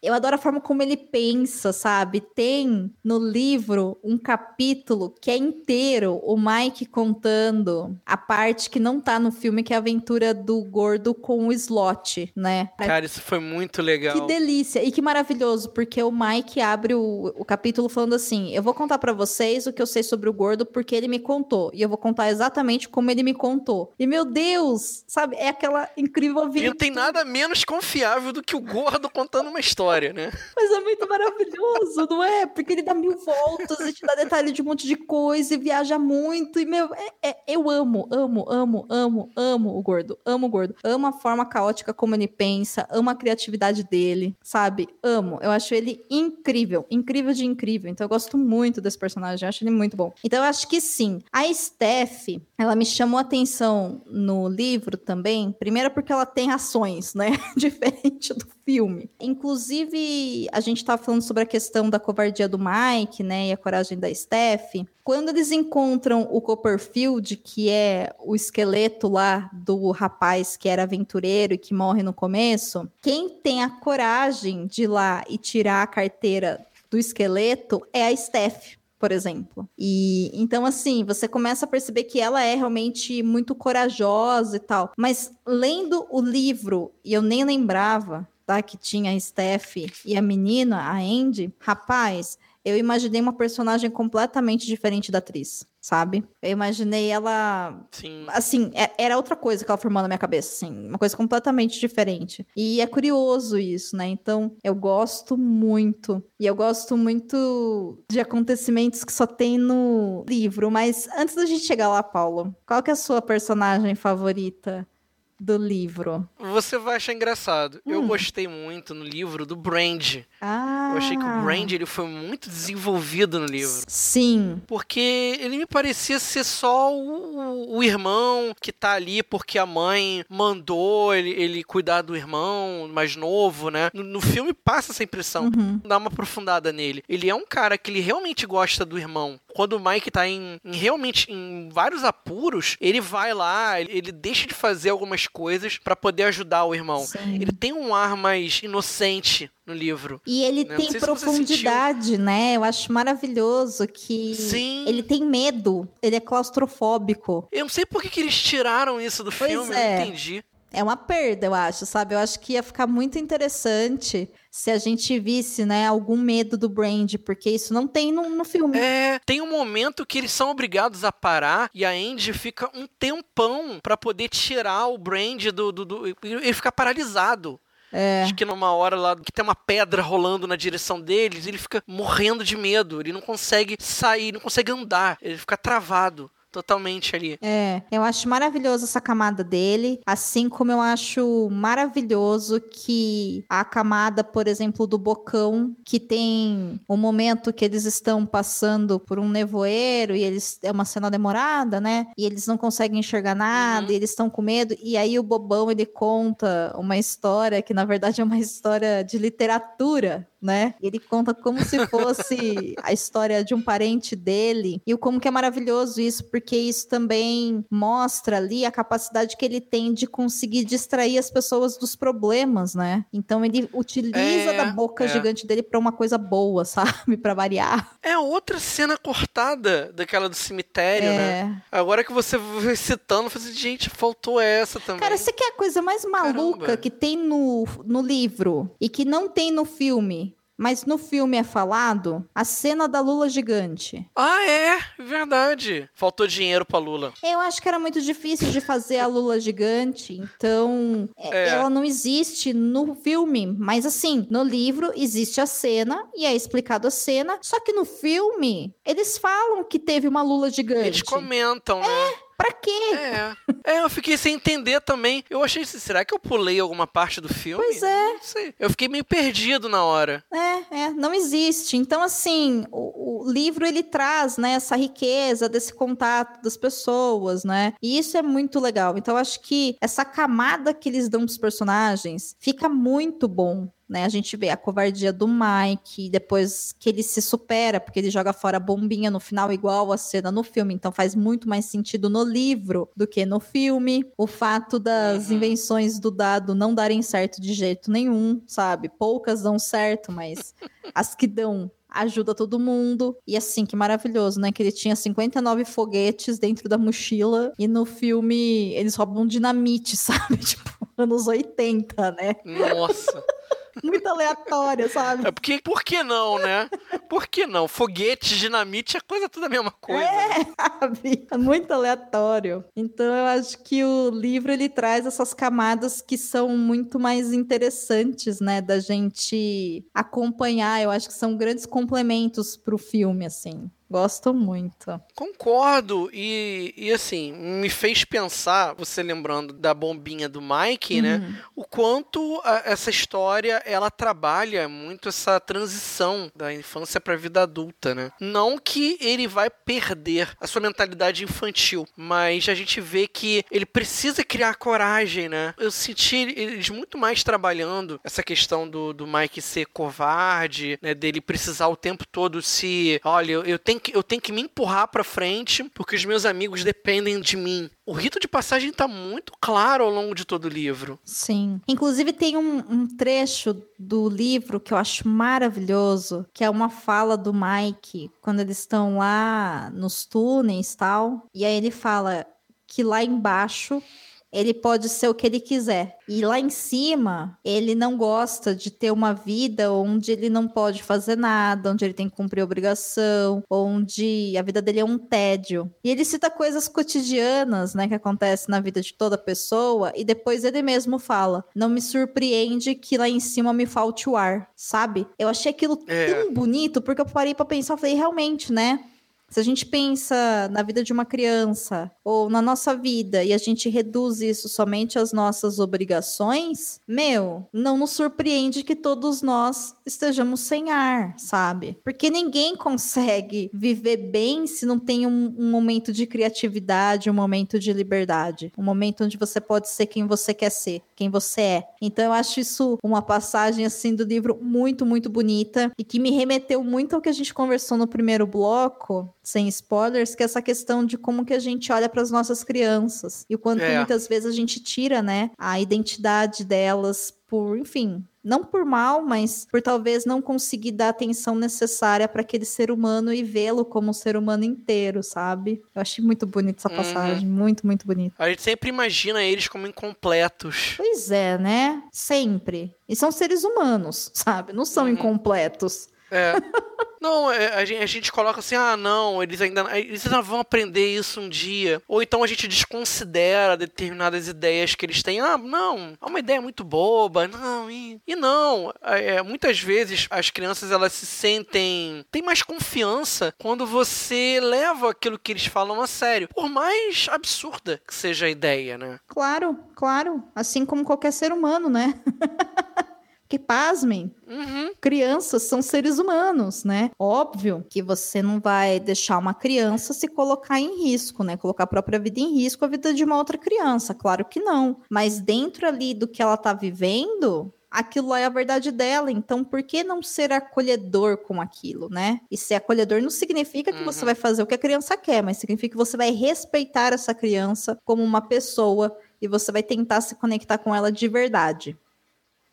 eu adoro a forma como ele pensa, sabe? Tem no livro um capítulo que é inteiro o Mike contando a parte que não tá no filme, que é a aventura do gordo com o slot, né? Cara, isso foi muito legal. Que delícia e que maravilhoso, porque o Mike abre o, o capítulo falando assim: Eu vou contar para vocês o que eu sei sobre o gordo, porque ele me contou. E eu vou contar exatamente como ele me contou. E meu Deus, sabe? É aquela incrível vida. E não tem nada menos confiável do que o gordo contando uma história história, né? Mas é muito maravilhoso, não é? Porque ele dá mil voltas e te dá detalhe de um monte de coisa e viaja muito. E, meu, é, é, eu amo, amo, amo, amo, amo o gordo. Amo o gordo. Amo a forma caótica como ele pensa, amo a criatividade dele, sabe? Amo. Eu acho ele incrível, incrível de incrível. Então eu gosto muito desse personagem, eu acho ele muito bom. Então eu acho que sim. A Steph, ela me chamou a atenção no livro também, primeiro porque ela tem ações, né? Diferente do filme. Inclusive, a gente estava falando sobre a questão da covardia do Mike, né, e a coragem da Steph. Quando eles encontram o Copperfield, que é o esqueleto lá do rapaz que era aventureiro e que morre no começo, quem tem a coragem de ir lá e tirar a carteira do esqueleto é a Steph por exemplo. E então assim, você começa a perceber que ela é realmente muito corajosa e tal. Mas lendo o livro, e eu nem lembrava tá? Que tinha a Steph e a menina, a Andy. Rapaz, eu imaginei uma personagem completamente diferente da atriz, sabe? Eu imaginei ela. Sim. Assim, é, era outra coisa que ela formou na minha cabeça, assim. Uma coisa completamente diferente. E é curioso isso, né? Então, eu gosto muito. E eu gosto muito de acontecimentos que só tem no livro. Mas antes da gente chegar lá, Paulo, qual que é a sua personagem favorita do livro? Você vai achar engraçado. Eu Hum. gostei muito no livro do Brand. Ah. Eu achei que o Brand ele foi muito desenvolvido no livro. Sim. Porque ele me parecia ser só o, o irmão que tá ali porque a mãe mandou ele, ele cuidar do irmão mais novo, né? No, no filme passa essa impressão. Uhum. Dá uma aprofundada nele. Ele é um cara que ele realmente gosta do irmão. Quando o Mike tá em, em realmente em vários apuros, ele vai lá, ele, ele deixa de fazer algumas coisas pra poder ajudar o irmão. Sim. Ele tem um ar mais inocente no livro. E ele Né? Tem profundidade, né? Eu acho maravilhoso que Sim. ele tem medo, ele é claustrofóbico. Eu não sei por que, que eles tiraram isso do Pois filme, eu é. não entendi. É uma perda, eu acho, sabe? Eu acho que ia ficar muito interessante se a gente visse, né, algum medo do Brand, porque isso não tem no, no filme. É, tem um momento que eles são obrigados a parar e a Andy fica um tempão pra poder tirar o Brand do, do, do- Ele fica paralisado. É. Acho que numa hora lá que tem uma pedra rolando na direção deles, ele fica morrendo de medo. Ele não consegue sair, não consegue andar. Ele fica travado totalmente ali. É, eu acho maravilhoso essa camada dele, assim como eu acho maravilhoso que a camada, por exemplo, do Bocão, que tem um momento que eles estão passando por um nevoeiro e eles é uma cena demorada, né? E eles não conseguem enxergar nada, Uhum. e eles estão com medo, e aí o Bobão ele conta uma história que na verdade é uma história de literatura, né? Ele conta como se fosse a história de um parente dele e o como que é maravilhoso isso, porque isso também mostra ali a capacidade que ele tem de conseguir distrair as pessoas dos problemas, né? Então ele utiliza É, da boca é. gigante dele pra uma coisa boa, sabe? Pra variar. É outra cena cortada daquela do cemitério, né? É. Agora que você vai citando, falei assim, gente, faltou essa também. Cara, você quer a coisa mais maluca Caramba. que tem no, no livro e que não tem no filme, mas no filme é falado? A cena da Lula gigante. Ah, é, verdade. Faltou dinheiro pra Lula. Eu acho que era muito difícil de fazer a Lula gigante, então é, É. ela não existe no filme. Mas assim, no livro existe a cena e é explicado a cena. Só que no filme eles falam que teve uma Lula gigante. Eles comentam, né? Pra quê? É. É, eu fiquei sem entender também. Eu achei assim, será que eu pulei alguma parte do filme? Pois é. Não sei. Eu fiquei meio perdido na hora. É, é, não existe. Então, assim, o, o livro ele traz, né, essa riqueza desse contato das pessoas, né? E isso é muito legal. Então, eu acho que essa camada que eles dão pros personagens fica muito bom. Né, a gente vê a covardia do Mike, depois que ele se supera, porque ele joga fora a bombinha no final, igual a cena no filme. Então faz muito mais sentido no livro do que no filme. O fato das Uhum. invenções do dado não darem certo de jeito nenhum, sabe? Poucas dão certo, mas as que dão ajuda todo mundo. E assim, que maravilhoso, né? Que ele tinha 59 foguetes dentro da mochila e no filme eles roubam dinamite, sabe? Tipo, anos 80, né? Nossa. Muito aleatório, sabe? É porque, por que não, né? Por que não? Foguete, dinamite, é coisa tudo a mesma coisa. né? sabe? É muito aleatório. Então eu acho que o livro ele traz essas camadas que são muito mais interessantes, né, da gente acompanhar. Eu acho que são grandes complementos pro filme, assim. Gosto muito. Concordo. E, e assim, me fez pensar, você lembrando da bombinha do Mike, né? Uhum. o quanto a- essa história ela trabalha muito essa transição da infância para a vida adulta, né? Não que ele vai perder a sua mentalidade infantil, mas a gente vê que ele precisa criar coragem, né? Eu senti eles muito mais trabalhando essa questão do, do Mike ser covarde, né? Dele precisar o tempo todo se, olha, eu, eu tenho que eu tenho que me empurrar para frente porque os meus amigos dependem de mim. O rito de passagem tá muito claro ao longo de todo o livro. Sim. Inclusive, tem um, um trecho do livro que eu acho maravilhoso, que é uma fala do Mike, quando eles estão lá nos túneis e tal. E aí ele fala que lá embaixo ele pode ser o que ele quiser. E lá em cima, ele não gosta de ter uma vida onde ele não pode fazer nada, onde ele tem que cumprir obrigação, onde a vida dele é um tédio. E ele cita coisas cotidianas, né, que acontecem na vida de toda pessoa, e depois ele mesmo fala: Não me surpreende que lá em cima me falte o ar, sabe? Eu achei aquilo É. tão bonito, porque eu parei pra pensar, falei, realmente, né? Se a gente pensa na vida de uma criança ou na nossa vida e a gente reduz isso somente às nossas obrigações, meu, não nos surpreende que todos nós estejamos sem ar, sabe? Porque ninguém consegue viver bem se não tem um, um momento de criatividade, um momento de liberdade, um momento onde você pode ser quem você quer ser, quem você é. Então eu acho isso uma passagem assim do livro muito, muito bonita e que me remeteu muito ao que a gente conversou no primeiro bloco, sem spoilers, que é essa questão de como que a gente olha para as nossas crianças e o quanto É. muitas vezes a gente tira, né, a identidade delas por, enfim, não por mal, mas por talvez não conseguir dar a atenção necessária para aquele ser humano e vê-lo como um ser humano inteiro, sabe? Eu achei muito bonita essa Uhum. passagem, muito, muito bonita. A gente sempre imagina eles como incompletos. Pois é, né? Sempre. E são seres humanos, sabe? Não são Uhum. incompletos. É. Não, é, a gente, a gente coloca assim, ah, não, eles ainda, eles ainda vão aprender isso um dia. Ou então a gente desconsidera determinadas ideias que eles têm. Ah, não, é uma ideia muito boba, não, e, e não. É, muitas vezes as crianças elas se sentem. têm mais confiança quando você leva aquilo que eles falam a sério. Por mais absurda que seja a ideia, né? Claro, claro. Assim como qualquer ser humano, né? Porque, pasmem, Uhum. crianças são seres humanos, né? Óbvio que você não vai deixar uma criança se colocar em risco, né? Colocar a própria vida em risco, a vida de uma outra criança. Claro que não. Mas dentro ali do que ela tá vivendo, aquilo lá é a verdade dela. Então, por que não ser acolhedor com aquilo, né? E ser acolhedor não significa que você Uhum. vai fazer o que a criança quer, mas significa que você vai respeitar essa criança como uma pessoa e você vai tentar se conectar com ela de verdade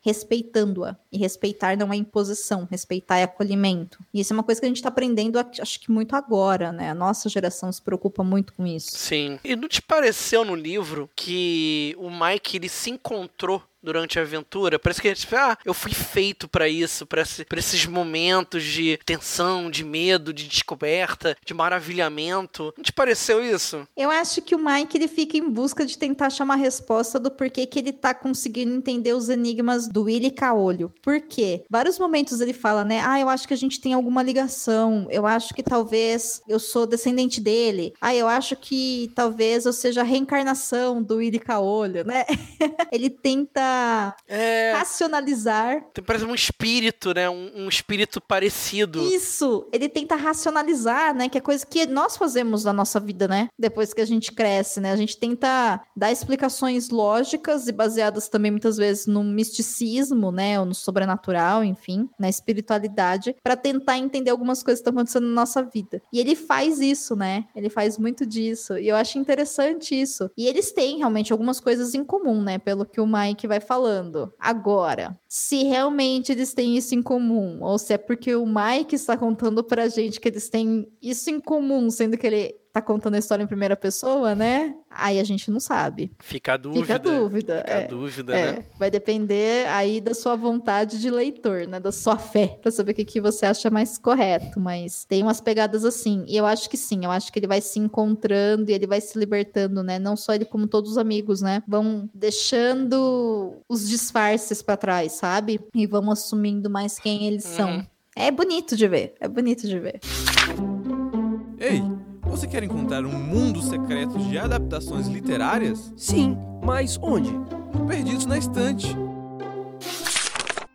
respeitando-a. E respeitar não é imposição, respeitar é acolhimento. E isso é uma coisa que a gente está aprendendo, acho que muito agora, né? A nossa geração se preocupa muito com isso. Sim. E não te pareceu no livro que o Mike ele se encontrou durante a aventura? Parece que a gente ah, eu fui feito pra isso, pra esse- esses momentos de tensão, de medo, de descoberta, de maravilhamento. Não te pareceu isso? Eu acho que o Mike ele fica em busca de tentar achar uma resposta do porquê que ele tá conseguindo entender os enigmas do Willy Caolho. Por quê? Vários momentos ele fala, né? Ah, eu acho que a gente tem alguma ligação. Eu acho que talvez eu sou descendente dele. Ah, eu acho que talvez eu seja a reencarnação do Willy Caolho, né? ele tenta É. racionalizar Tem- Parece um espírito, né? Um, um espírito parecido. Isso, ele tenta racionalizar, né? Que é coisa que nós fazemos na nossa vida, né? Depois que a gente cresce, né? A gente tenta dar explicações lógicas e baseadas também muitas vezes no misticismo, né? Ou no sobrenatural, enfim, na espiritualidade, para tentar entender algumas coisas que estão acontecendo na nossa vida. E ele faz isso, né? Ele faz muito disso. E eu acho interessante isso. E eles têm realmente algumas coisas em comum, né? Pelo que o Mike vai falando. Agora, se realmente eles têm isso em comum, ou se é porque o Mike está contando pra gente que eles têm isso em comum, sendo que ele tá contando a história em primeira pessoa, né? Aí a gente não sabe. Fica a dúvida. Fica a dúvida. Fica a é. dúvida, É, né? vai depender aí da sua vontade de leitor, né? Da sua fé, pra saber o que, que você acha mais correto. Mas tem umas pegadas assim. E eu acho que sim, eu acho que ele vai se encontrando e ele vai se libertando, né? Não só ele, como todos os amigos, né? Vão deixando os disfarces pra trás, sabe? E vão assumindo mais quem eles Uhum. são. É bonito de ver, é bonito de ver. Ei, você quer encontrar um mundo secreto de adaptações literárias? Sim, mas onde? Perdidos na estante.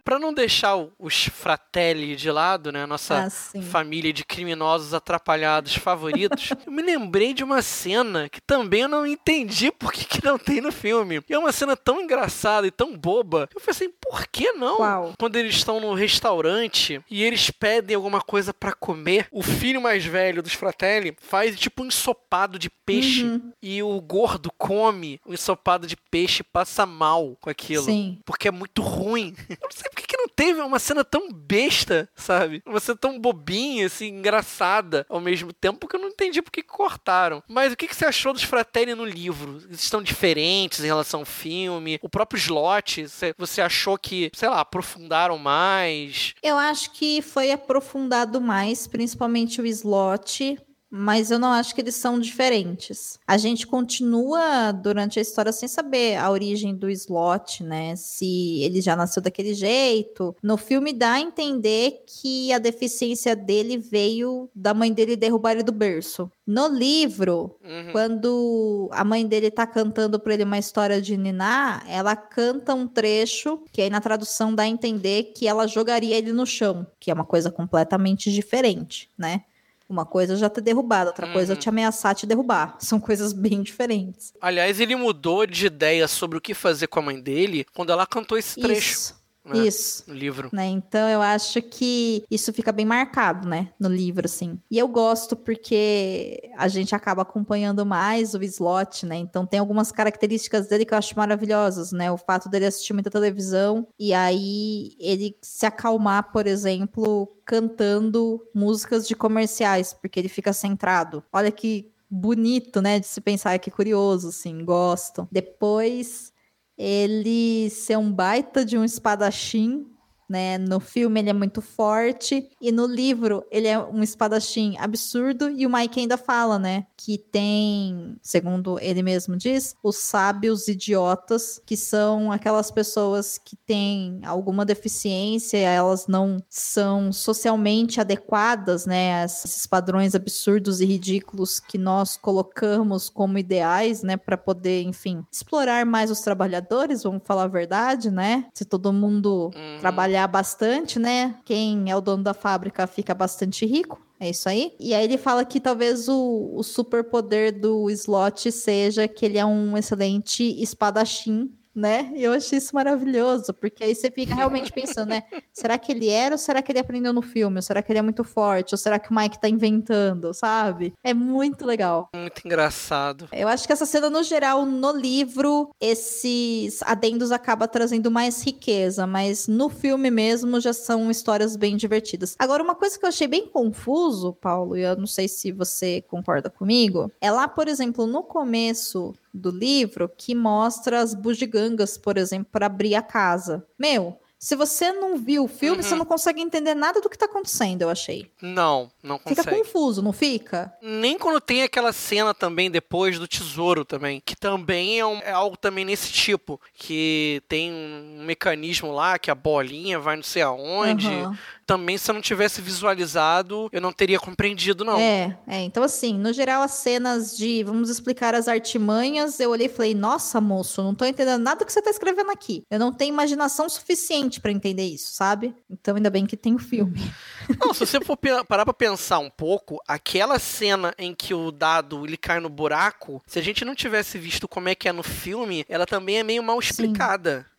Pra não deixar os fratelli de lado, né? Nossa Assim. família de criminosos atrapalhados favoritos, eu me lembrei de uma cena que também eu não entendi por que, que não tem no filme. E é uma cena tão engraçada e tão boba. Eu falei assim, por que não? Qual? Quando eles estão no restaurante e eles pedem alguma coisa pra comer, o filho mais velho dos fratelli faz tipo um ensopado de peixe Uhum. e o gordo come o ensopado de peixe e passa mal com aquilo Sim. porque é muito ruim. Eu não sei não teve uma cena tão besta, sabe? Uma cena tão bobinha, assim, engraçada ao mesmo tempo, que eu não entendi por que cortaram. Mas o que que você achou dos Fratelli no livro? Eles estão diferentes em relação ao filme? O próprio slot, você achou que, sei lá, aprofundaram mais? Eu acho que foi aprofundado mais, principalmente o slot. Mas eu não acho que eles são diferentes. A gente continua durante a história sem saber a origem do slot, né? Se ele já nasceu daquele jeito. No filme dá a entender que a deficiência dele veio da mãe dele derrubar ele do berço. No livro, Uhum. quando a mãe dele tá cantando pra ele uma história de Niná, ela canta um trecho que aí na tradução dá a entender que ela jogaria ele no chão, que é uma coisa completamente diferente, né? Uma coisa já ter derrubado, outra coisa Uhum. te ameaçar te derrubar. São coisas bem diferentes. Aliás, ele mudou de ideia sobre o que fazer com a mãe dele quando ela cantou esse trecho Isso. Né, Isso. no livro. né? Então eu acho que isso fica bem marcado, né, no livro assim. E eu gosto porque a gente acaba acompanhando mais o Slot, né? Então tem algumas características dele que eu acho maravilhosas, né? O fato dele assistir muita televisão e aí ele se acalmar, por exemplo, cantando músicas de comerciais, porque ele fica centrado. Olha que bonito, né, de se pensar, que curioso, assim, gosto. Depois ele ser um baita de um espadachim, né? No filme ele é muito forte e no livro ele é um espadachim absurdo e o Mike ainda fala, né, que tem, segundo ele mesmo diz, os sábios idiotas, que são aquelas pessoas que têm alguma deficiência, elas não são socialmente adequadas, né, a esses padrões absurdos e ridículos que nós colocamos como ideais, né, para poder, enfim, explorar mais os trabalhadores, vamos falar a verdade, né? Se todo mundo Uhum. Trabalhar bastante, né? Quem é o dono da fábrica fica bastante rico. É isso aí. E aí ele fala que talvez o, o superpoder do slot seja que ele é um excelente espadachim, né? E eu achei isso maravilhoso, porque aí você fica realmente pensando, né? Será que ele era ou será que ele aprendeu no filme? Ou será que ele é muito forte? Ou será que o Mike tá inventando, sabe? É muito legal. Muito engraçado. Eu acho que essa cena, no geral, no livro, esses adendos acaba trazendo mais riqueza, mas no filme mesmo já são histórias bem divertidas. Agora, uma coisa que eu achei bem confuso, Paulo, e eu não sei se você concorda comigo, é lá, por exemplo, no começo do livro, que mostra as bugigangas, por exemplo, para abrir a casa. Meu. Se você não viu o filme, Uhum. você não consegue entender nada do que tá acontecendo, eu achei. Não, não Fica consegue. confuso, não fica? Nem quando tem aquela cena também depois do tesouro também, que também é, um- é algo também nesse tipo, que tem um mecanismo lá que a bolinha vai não sei aonde. Aham. Também se eu não tivesse visualizado, eu não teria compreendido não. É, é, então assim, no geral as cenas de vamos explicar as artimanhas, eu olhei e falei, nossa moço, não tô entendendo nada do que você tá escrevendo aqui. Eu não tenho imaginação suficiente pra entender isso, sabe? Então ainda bem que tem o filme. Não, se você for parar pra pensar um pouco, aquela cena em que o dado ele cai no buraco, se a gente não tivesse visto como é que é no filme, ela também é meio mal explicada. Sim,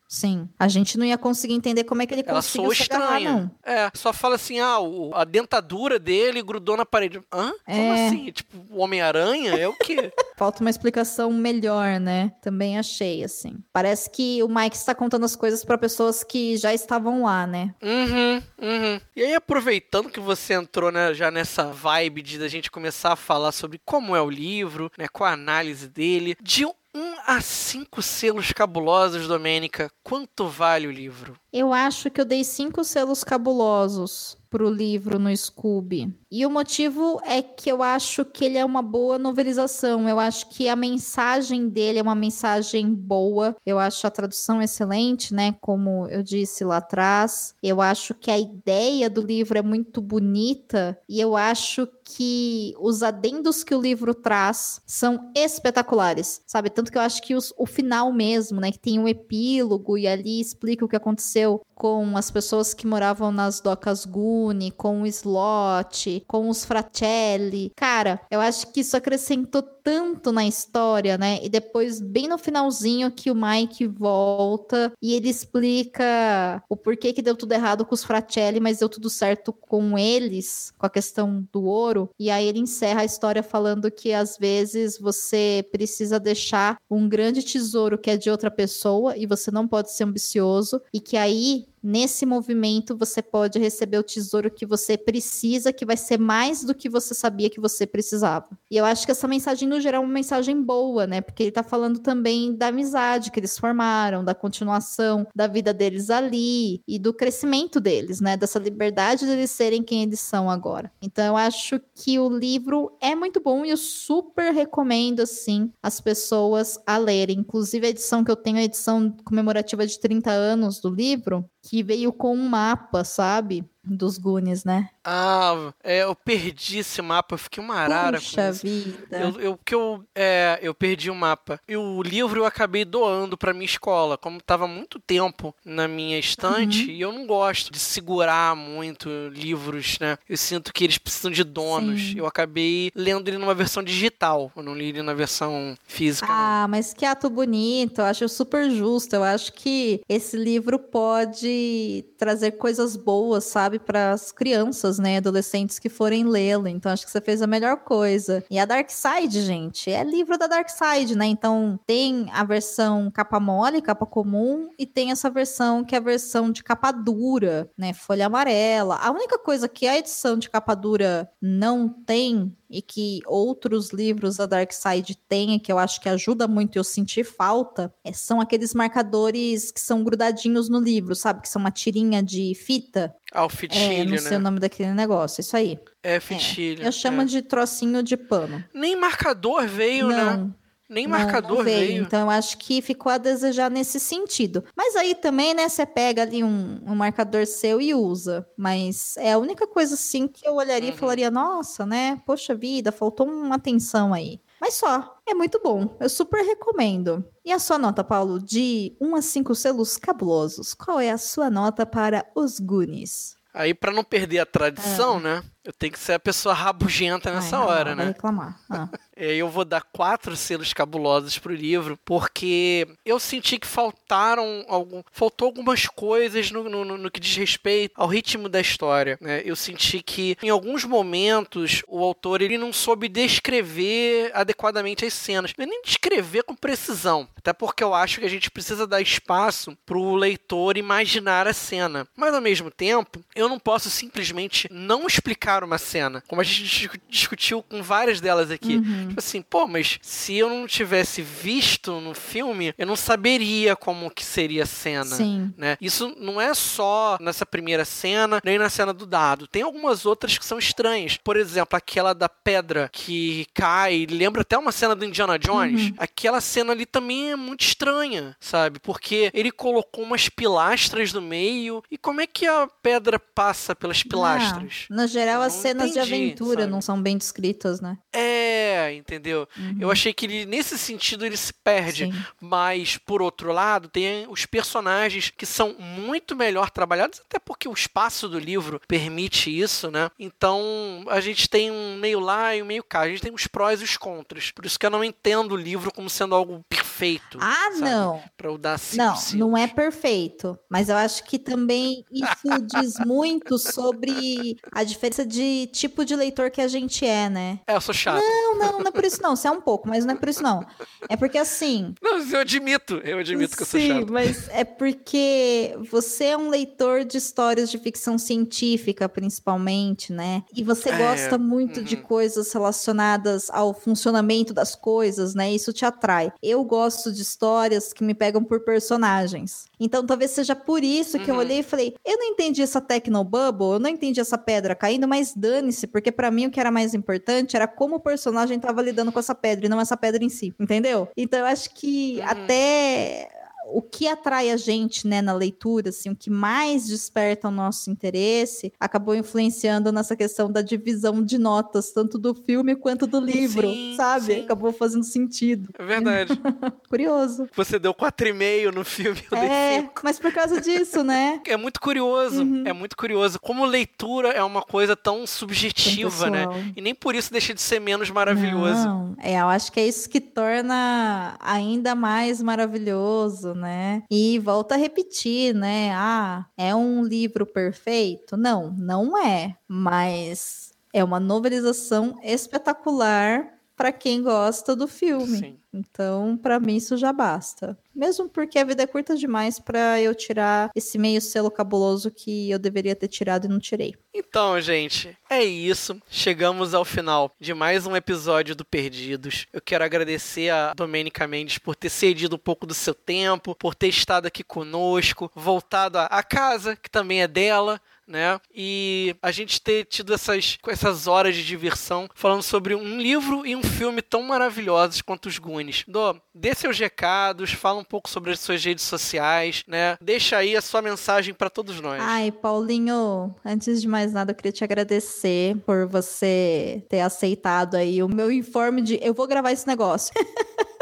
a gente não ia conseguir entender como é que ele Ela conseguiu se agarrar, estranha. não. É, só fala assim, ah, o- a dentadura dele grudou na parede. Hã? Como É. assim? Tipo, o Homem-Aranha é o quê? Falta uma explicação melhor, né? Também achei, assim. Parece que o Mike está contando as coisas pra pessoas que já estavam lá, né? uhum, uhum. E aí, aproveitando que você entrou né, já nessa vibe de a gente começar a falar sobre como é o livro, né, qual a análise dele, de 1 a 5 selos cabulosos, Domênica, quanto vale o livro? Eu acho que eu dei cinco selos cabulosos pro livro no Scooby. E o motivo é que eu acho que ele é uma boa novelização. Eu acho que a mensagem dele é uma mensagem boa. Eu acho a tradução excelente, né? Como eu disse lá atrás. Eu acho que a ideia do livro é muito bonita. E eu acho que os adendos que o livro traz são espetaculares, sabe? Tanto que eu acho que os- o final mesmo, né? Que tem um epílogo e ali explica o que aconteceu com as pessoas que moravam nas docas Guni, com o Slot, com os Fratelli. Cara, eu acho que isso acrescentou tanto na história, né? E depois, bem no finalzinho, que o Mike volta e ele explica o porquê que deu tudo errado com os Fratelli, mas deu tudo certo com eles, com a questão do ouro. E aí ele encerra a história falando que às vezes você precisa deixar um grande tesouro que é de outra pessoa e você não pode ser ambicioso e que aí nesse movimento você pode receber o tesouro que você precisa, que vai ser mais do que você sabia que você precisava. E eu acho que essa mensagem, no geral, é uma mensagem boa, né? Porque ele tá falando também da amizade que eles formaram, da continuação da vida deles ali e do crescimento deles, né? Dessa liberdade deles serem quem eles são agora. Então eu acho que o livro é muito bom e eu super recomendo, assim, as pessoas a lerem. Inclusive a edição que eu tenho, a edição comemorativa de 30 anos do livro, que veio com um mapa, sabe? Dos Goonies, né? Ah, é, eu perdi esse mapa, eu fiquei uma arara Puxa com isso. vida. Eu, eu, que eu, é, eu perdi o mapa. E o livro eu acabei doando pra minha escola. Como tava muito tempo na minha estante, Uhum. e eu não gosto de segurar muito livros, né? Eu sinto que eles precisam de donos. Sim. Eu acabei lendo ele numa versão digital. Eu não li ele na versão física, não. Ah, mas que ato bonito, eu acho super justo. Eu acho que esse livro pode trazer coisas boas, sabe, para as crianças, né, adolescentes que forem lê-lo. Então acho que você fez a melhor coisa. E a Dark Side, gente, é livro da Dark Side, né? Então tem a versão capa mole, capa comum, e tem essa versão que é a versão de capa dura, né, folha amarela. A única coisa que a edição de capa dura não tem e que outros livros da Dark Side têm, que eu acho que ajuda muito e eu senti falta, é, são aqueles marcadores que são grudadinhos no livro, sabe? Que são uma tirinha de fita. Ah, o É, fitilho, não sei o né? nome daquele negócio, isso aí. É, fitilho. Eu chamo é. de trocinho de pano. Nem marcador veio, né? Nem marcador não veio. veio. Então eu acho que ficou a desejar nesse sentido. Mas aí também, né, você pega ali um, um marcador seu e usa. Mas é a única coisa assim que eu olharia Uhum. e falaria, nossa, né? Poxa vida, faltou uma atenção aí. Mas só, é muito bom. Eu super recomendo. E a sua nota, Paulo, de 1 a 5 selos cabulosos? Qual é a sua nota para os Goonies? Aí, pra não perder a tradição, né? Eu tenho que ser a pessoa rabugenta nessa Ai, hora, não, vai né? reclamar. Ah. É, Eu vou dar quatro selos cabulosos pro livro, porque eu senti que faltaram algum, faltou algumas coisas no, no- no- que diz respeito ao ritmo da história. né? Eu senti que em alguns momentos o autor ele não soube descrever adequadamente as cenas, é nem descrever com precisão, até porque eu acho que a gente precisa dar espaço pro leitor imaginar a cena. Mas ao mesmo tempo, eu não posso simplesmente não explicar uma cena, como a gente discu- discutiu com várias delas aqui. Uhum. Tipo assim, pô, mas se eu não tivesse visto no filme, eu não saberia como que seria a cena. Sim. Né? Isso não é só nessa primeira cena, nem na cena do dado. Tem algumas outras que são estranhas. Por exemplo, aquela da pedra que cai, lembra até uma cena do Indiana Jones. Uhum. Aquela cena ali também é muito estranha, sabe? Porque ele colocou umas pilastras no meio. E como é que a pedra passa pelas pilastras? Ah, no geral, as cenas de entendi, aventura sabe? não são bem descritas, né? É, entendeu? Uhum. Eu achei que ele, nesse sentido, ele se perde. Sim. Mas, por outro lado, tem os personagens que são muito melhor trabalhados, até porque o espaço do livro permite isso, né? Então, a gente tem um meio lá e um meio cá. A gente tem os prós e os contras. Por isso que eu não entendo o livro como sendo algo perfeito. Ah, sabe? não. Pra eu dar cinco Não, cinco. não é perfeito. Mas eu acho que também isso diz muito sobre a diferença de tipo de leitor que a gente é, né? É, eu sou chato. Não, não, não é por isso não. Você é um pouco, mas não é por isso não. É porque assim. Não, eu admito. Eu admito que eu sou Sim, chato. mas é porque você é um leitor de histórias de ficção científica, principalmente, né? E você É, gosta muito de uhum. coisas relacionadas ao funcionamento das coisas, né? Isso te atrai. Eu gosto de histórias que me pegam por personagens. Então talvez seja por isso que eu Uhum. olhei e falei: eu não entendi essa Tecnobubble, eu não entendi essa pedra caindo, mas dane-se, porque pra mim o que era mais importante era como o personagem tava lidando com essa pedra e não essa pedra em si, entendeu? Então eu acho que Uhum. até o que atrai a gente, né, na leitura, assim, o que mais desperta o nosso interesse, acabou influenciando nessa questão da divisão de notas, tanto do filme quanto do livro, Sim, sabe? sim. Acabou fazendo sentido. É verdade. Curioso. Você deu 4,5 no filme, eu dei É, 5. mas por causa disso, né? É muito curioso, Uhum. é muito curioso. Como leitura é uma coisa tão subjetiva, né? E nem por isso deixa de ser menos maravilhoso. Não, é, eu acho que é isso que torna ainda mais maravilhoso, né? E volta a repetir, né? Ah, é um livro perfeito? Não, não é, mas é uma novelização espetacular para quem gosta do filme. Sim. Então, para mim isso já basta. Mesmo porque a vida é curta demais para eu tirar esse meio selo cabuloso que eu deveria ter tirado e não tirei. Então, gente, é isso. Chegamos ao final de mais um episódio do Perdidos. Eu quero agradecer a Domênica Mendes por ter cedido um pouco do seu tempo, por ter estado aqui conosco, voltado à casa, que também é dela, né? E a gente ter tido essas, essas horas de diversão falando sobre um livro e um filme tão maravilhosos quanto os Goonies. Dô, dê seus recados, fala um pouco sobre as suas redes sociais, né? Deixa aí a sua mensagem para todos nós. Ai, Paulinho, antes de mais nada, eu queria te agradecer por você ter aceitado aí o meu informe de eu vou gravar esse negócio.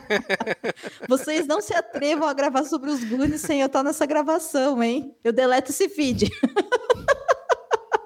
Vocês não se atrevam a gravar sobre os Goonies sem eu estar nessa gravação, hein? Eu deleto esse feed.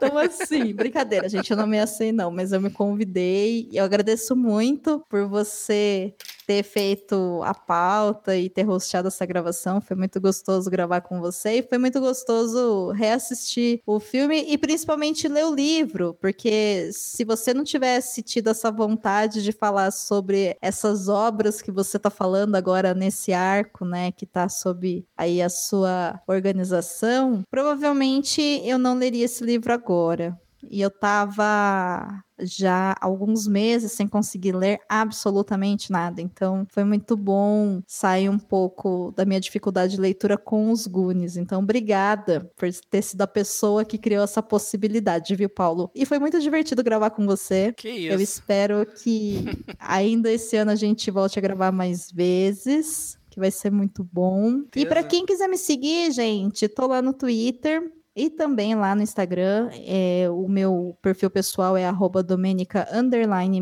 Então, assim, brincadeira, gente, eu não me assim, não, mas eu me convidei e eu agradeço muito por você ter feito a pauta e ter rosteado essa gravação. Foi muito gostoso gravar com você e foi muito gostoso reassistir o filme e principalmente ler o livro, porque se você não tivesse tido essa vontade de falar sobre essas obras que você está falando agora nesse arco, né, que está sob aí a sua organização, provavelmente eu não leria esse livro agora. E eu tava já alguns meses sem conseguir ler absolutamente nada. Então foi muito bom sair um pouco da minha dificuldade de leitura com os Goonies. Então, obrigada por ter sido a pessoa que criou essa possibilidade, viu, Paulo? E foi muito divertido gravar com você. Que isso. Eu espero que ainda esse ano a gente volte a gravar mais vezes. Que vai ser muito bom. E para quem quiser me seguir, gente, tô lá no Twitter, e também lá no Instagram, é, o meu perfil pessoal é domenica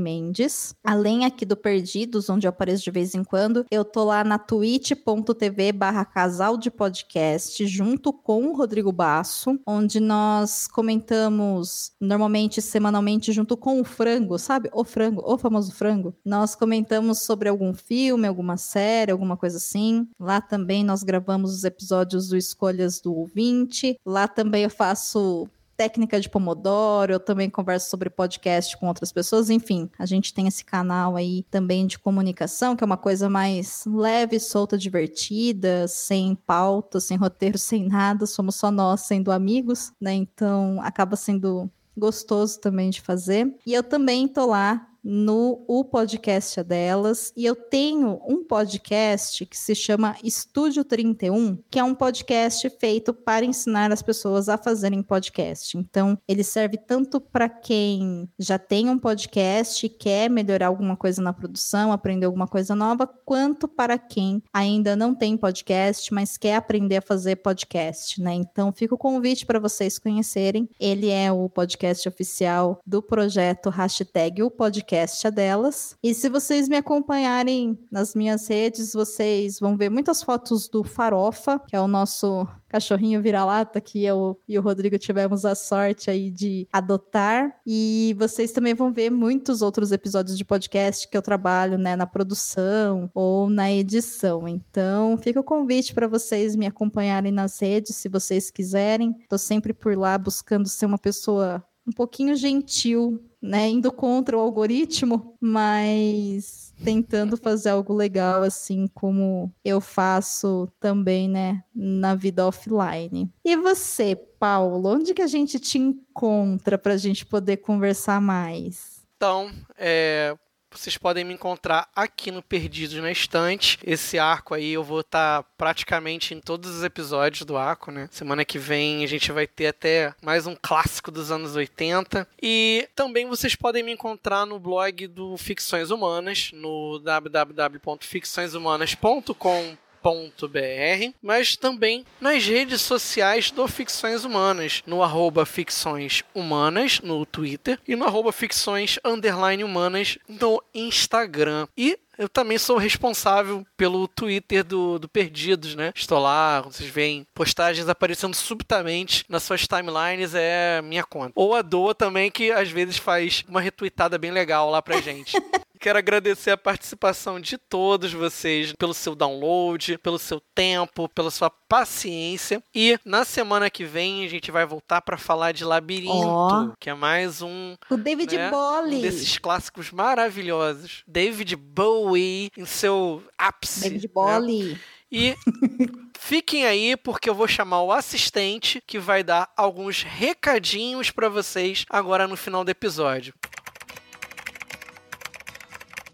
Mendes. Além aqui do Perdidos, onde eu apareço de vez em quando, eu tô lá na twitch.tv barra casal de podcast, junto com o Rodrigo Basso, onde nós comentamos normalmente, semanalmente, junto com o frango, sabe? O frango, o famoso frango. Nós comentamos sobre algum filme, alguma série, alguma coisa assim. Lá também nós gravamos os episódios do Escolhas do Ouvinte. Lá também eu faço técnica de Pomodoro, eu também converso sobre podcast com outras pessoas, enfim, a gente tem esse canal aí também de comunicação, que é uma coisa mais leve, solta, divertida, sem pauta, sem roteiro, sem nada, somos só nós sendo amigos, né? Então acaba sendo gostoso também de fazer. E eu também tô lá no o podcast delas e eu tenho um podcast que se chama Estúdio 31, que é um podcast feito para ensinar as pessoas a fazerem podcast. Então, ele serve tanto para quem já tem um podcast e quer melhorar alguma coisa na produção, aprender alguma coisa nova, quanto para quem ainda não tem podcast, mas quer aprender a fazer podcast, né? Então, fica o convite para vocês conhecerem. Ele é o podcast oficial do projeto hashtag o podcast podcast é delas. E se vocês me acompanharem nas minhas redes, vocês vão ver muitas fotos do Farofa, que é o nosso cachorrinho vira-lata que eu e o Rodrigo tivemos a sorte aí de adotar. E vocês também vão ver muitos outros episódios de podcast que eu trabalho, né, na produção ou na edição. Então, fica o convite para vocês me acompanharem nas redes, se vocês quiserem. Tô sempre por lá buscando ser uma pessoa um pouquinho gentil, né, indo contra o algoritmo, mas tentando fazer algo legal assim como eu faço também, né, na vida offline. E você, Paulo, onde que a gente te encontra para a gente poder conversar mais? Então, é, vocês podem me encontrar aqui no Perdidos na Estante. Esse arco aí eu vou estar tá praticamente em todos os episódios do arco, né? Semana que vem a gente vai ter até mais um clássico dos anos 80. E também vocês podem me encontrar no blog do Ficções Humanas, no www.ficçõeshumanas.com br mas também nas redes sociais do Ficções Humanas, no arroba Ficções Humanas, no Twitter, e no arroba Ficções Underline Humanas no Instagram. E eu também sou responsável pelo Twitter do, do Perdidos, né? Estou lá, vocês veem postagens aparecendo subitamente nas suas timelines, é minha conta. Ou a Doa também, que às vezes faz uma retweetada bem legal lá pra gente. Quero agradecer a participação de todos vocês pelo seu download, pelo seu tempo, pela sua paciência. E na semana que vem a gente vai voltar para falar de Labirinto, Ó. que é mais um O David né? Bowie. Um desses clássicos maravilhosos. David Bowie em seu ápice. David né? Bowie. E fiquem aí porque eu vou chamar o assistente que vai dar alguns recadinhos para vocês agora no final do episódio.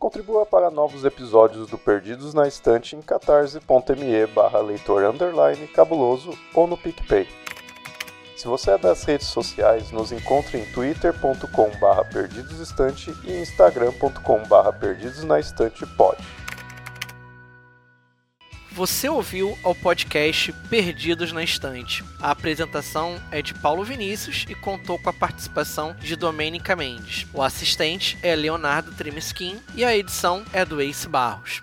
Contribua para novos episódios do Perdidos na Estante em catarse.me barra leitor underline cabuloso ou no PicPay. Se você é das redes sociais, nos encontre em twitter.com barra perdidosestante e instagram.com barra perdidosnaestante pod. Você ouviu ao podcast Perdidos na Estante. A apresentação é de Paulo Vinícius e contou com a participação de Domênica Mendes. O assistente é Leonardo Trimeskin e a edição é do Ace Barros.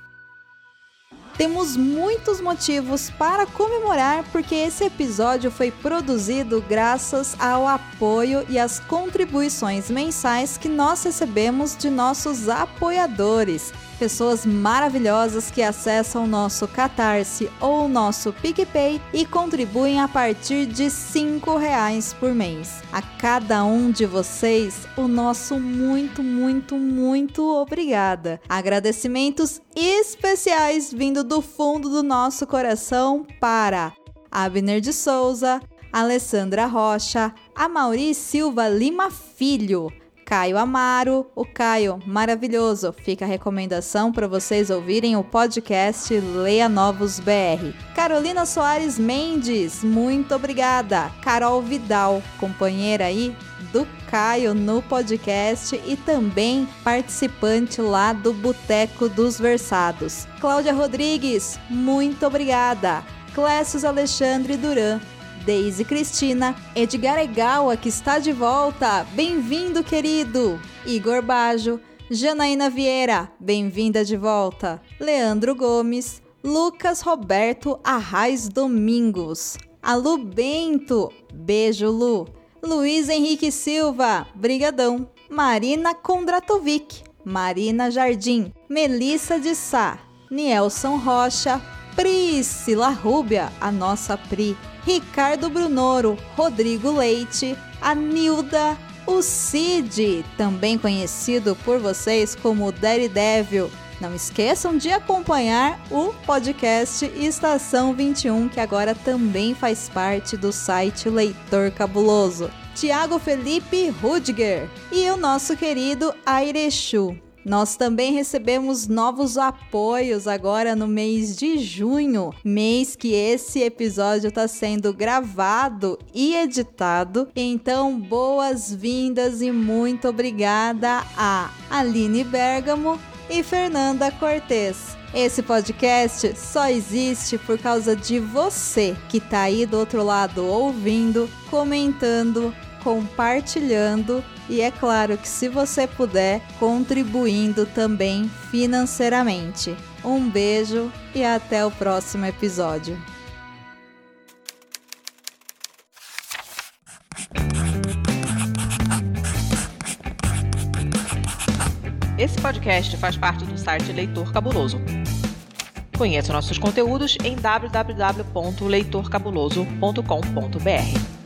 Temos muitos motivos para comemorar porque esse episódio foi produzido graças ao apoio e às contribuições mensais que nós recebemos de nossos apoiadores. Pessoas maravilhosas que acessam o nosso Catarse ou nosso PicPay e contribuem a partir de 5 reais por mês. A cada um de vocês, o nosso muito, muito, muito obrigada. Agradecimentos especiais vindo do fundo do nosso coração para Abner de Souza, Alessandra Rocha, Amauri Silva Lima Filho, Caio Amaro, o Caio maravilhoso. Fica a recomendação para vocês ouvirem o podcast Leia Novos BR. Carolina Soares Mendes, muito obrigada. Carol Vidal, companheira aí do Caio no podcast e também participante lá do Boteco dos Versados. Cláudia Rodrigues, muito obrigada. Clécius Alexandre Duran, Deise Cristina, Edgar Egawa, que está de volta. Bem-vindo, querido. Igor Bajo, Janaína Vieira, bem-vinda de volta. Leandro Gomes, Lucas Roberto Arraes Domingos. Alu Bento, beijo Lu. Luiz Henrique Silva, brigadão. Marina Kondratovic, Marina Jardim, Melissa de Sá, Nielson Rocha, Priscila Rúbia, a nossa Pri, Ricardo Brunoro, Rodrigo Leite, a Nilda, o Cid, também conhecido por vocês como Daredevil. Não esqueçam de acompanhar o podcast Estação 21, que agora também faz parte do site Leitor Cabuloso. Tiago Felipe Rudiger e o nosso querido Airechu. Nós também recebemos novos apoios agora no mês de junho, mês que esse episódio está sendo gravado e editado. Então, boas-vindas e muito obrigada a Aline Bergamo e Fernanda Cortez. Esse podcast só existe por causa de você que está aí do outro lado ouvindo, comentando, compartilhando e é claro que se você puder, contribuindo também financeiramente. Um beijo e até o próximo episódio. Esse podcast faz parte do site Leitor Cabuloso. Conheça nossos conteúdos em www.leitorcabuloso.com.br.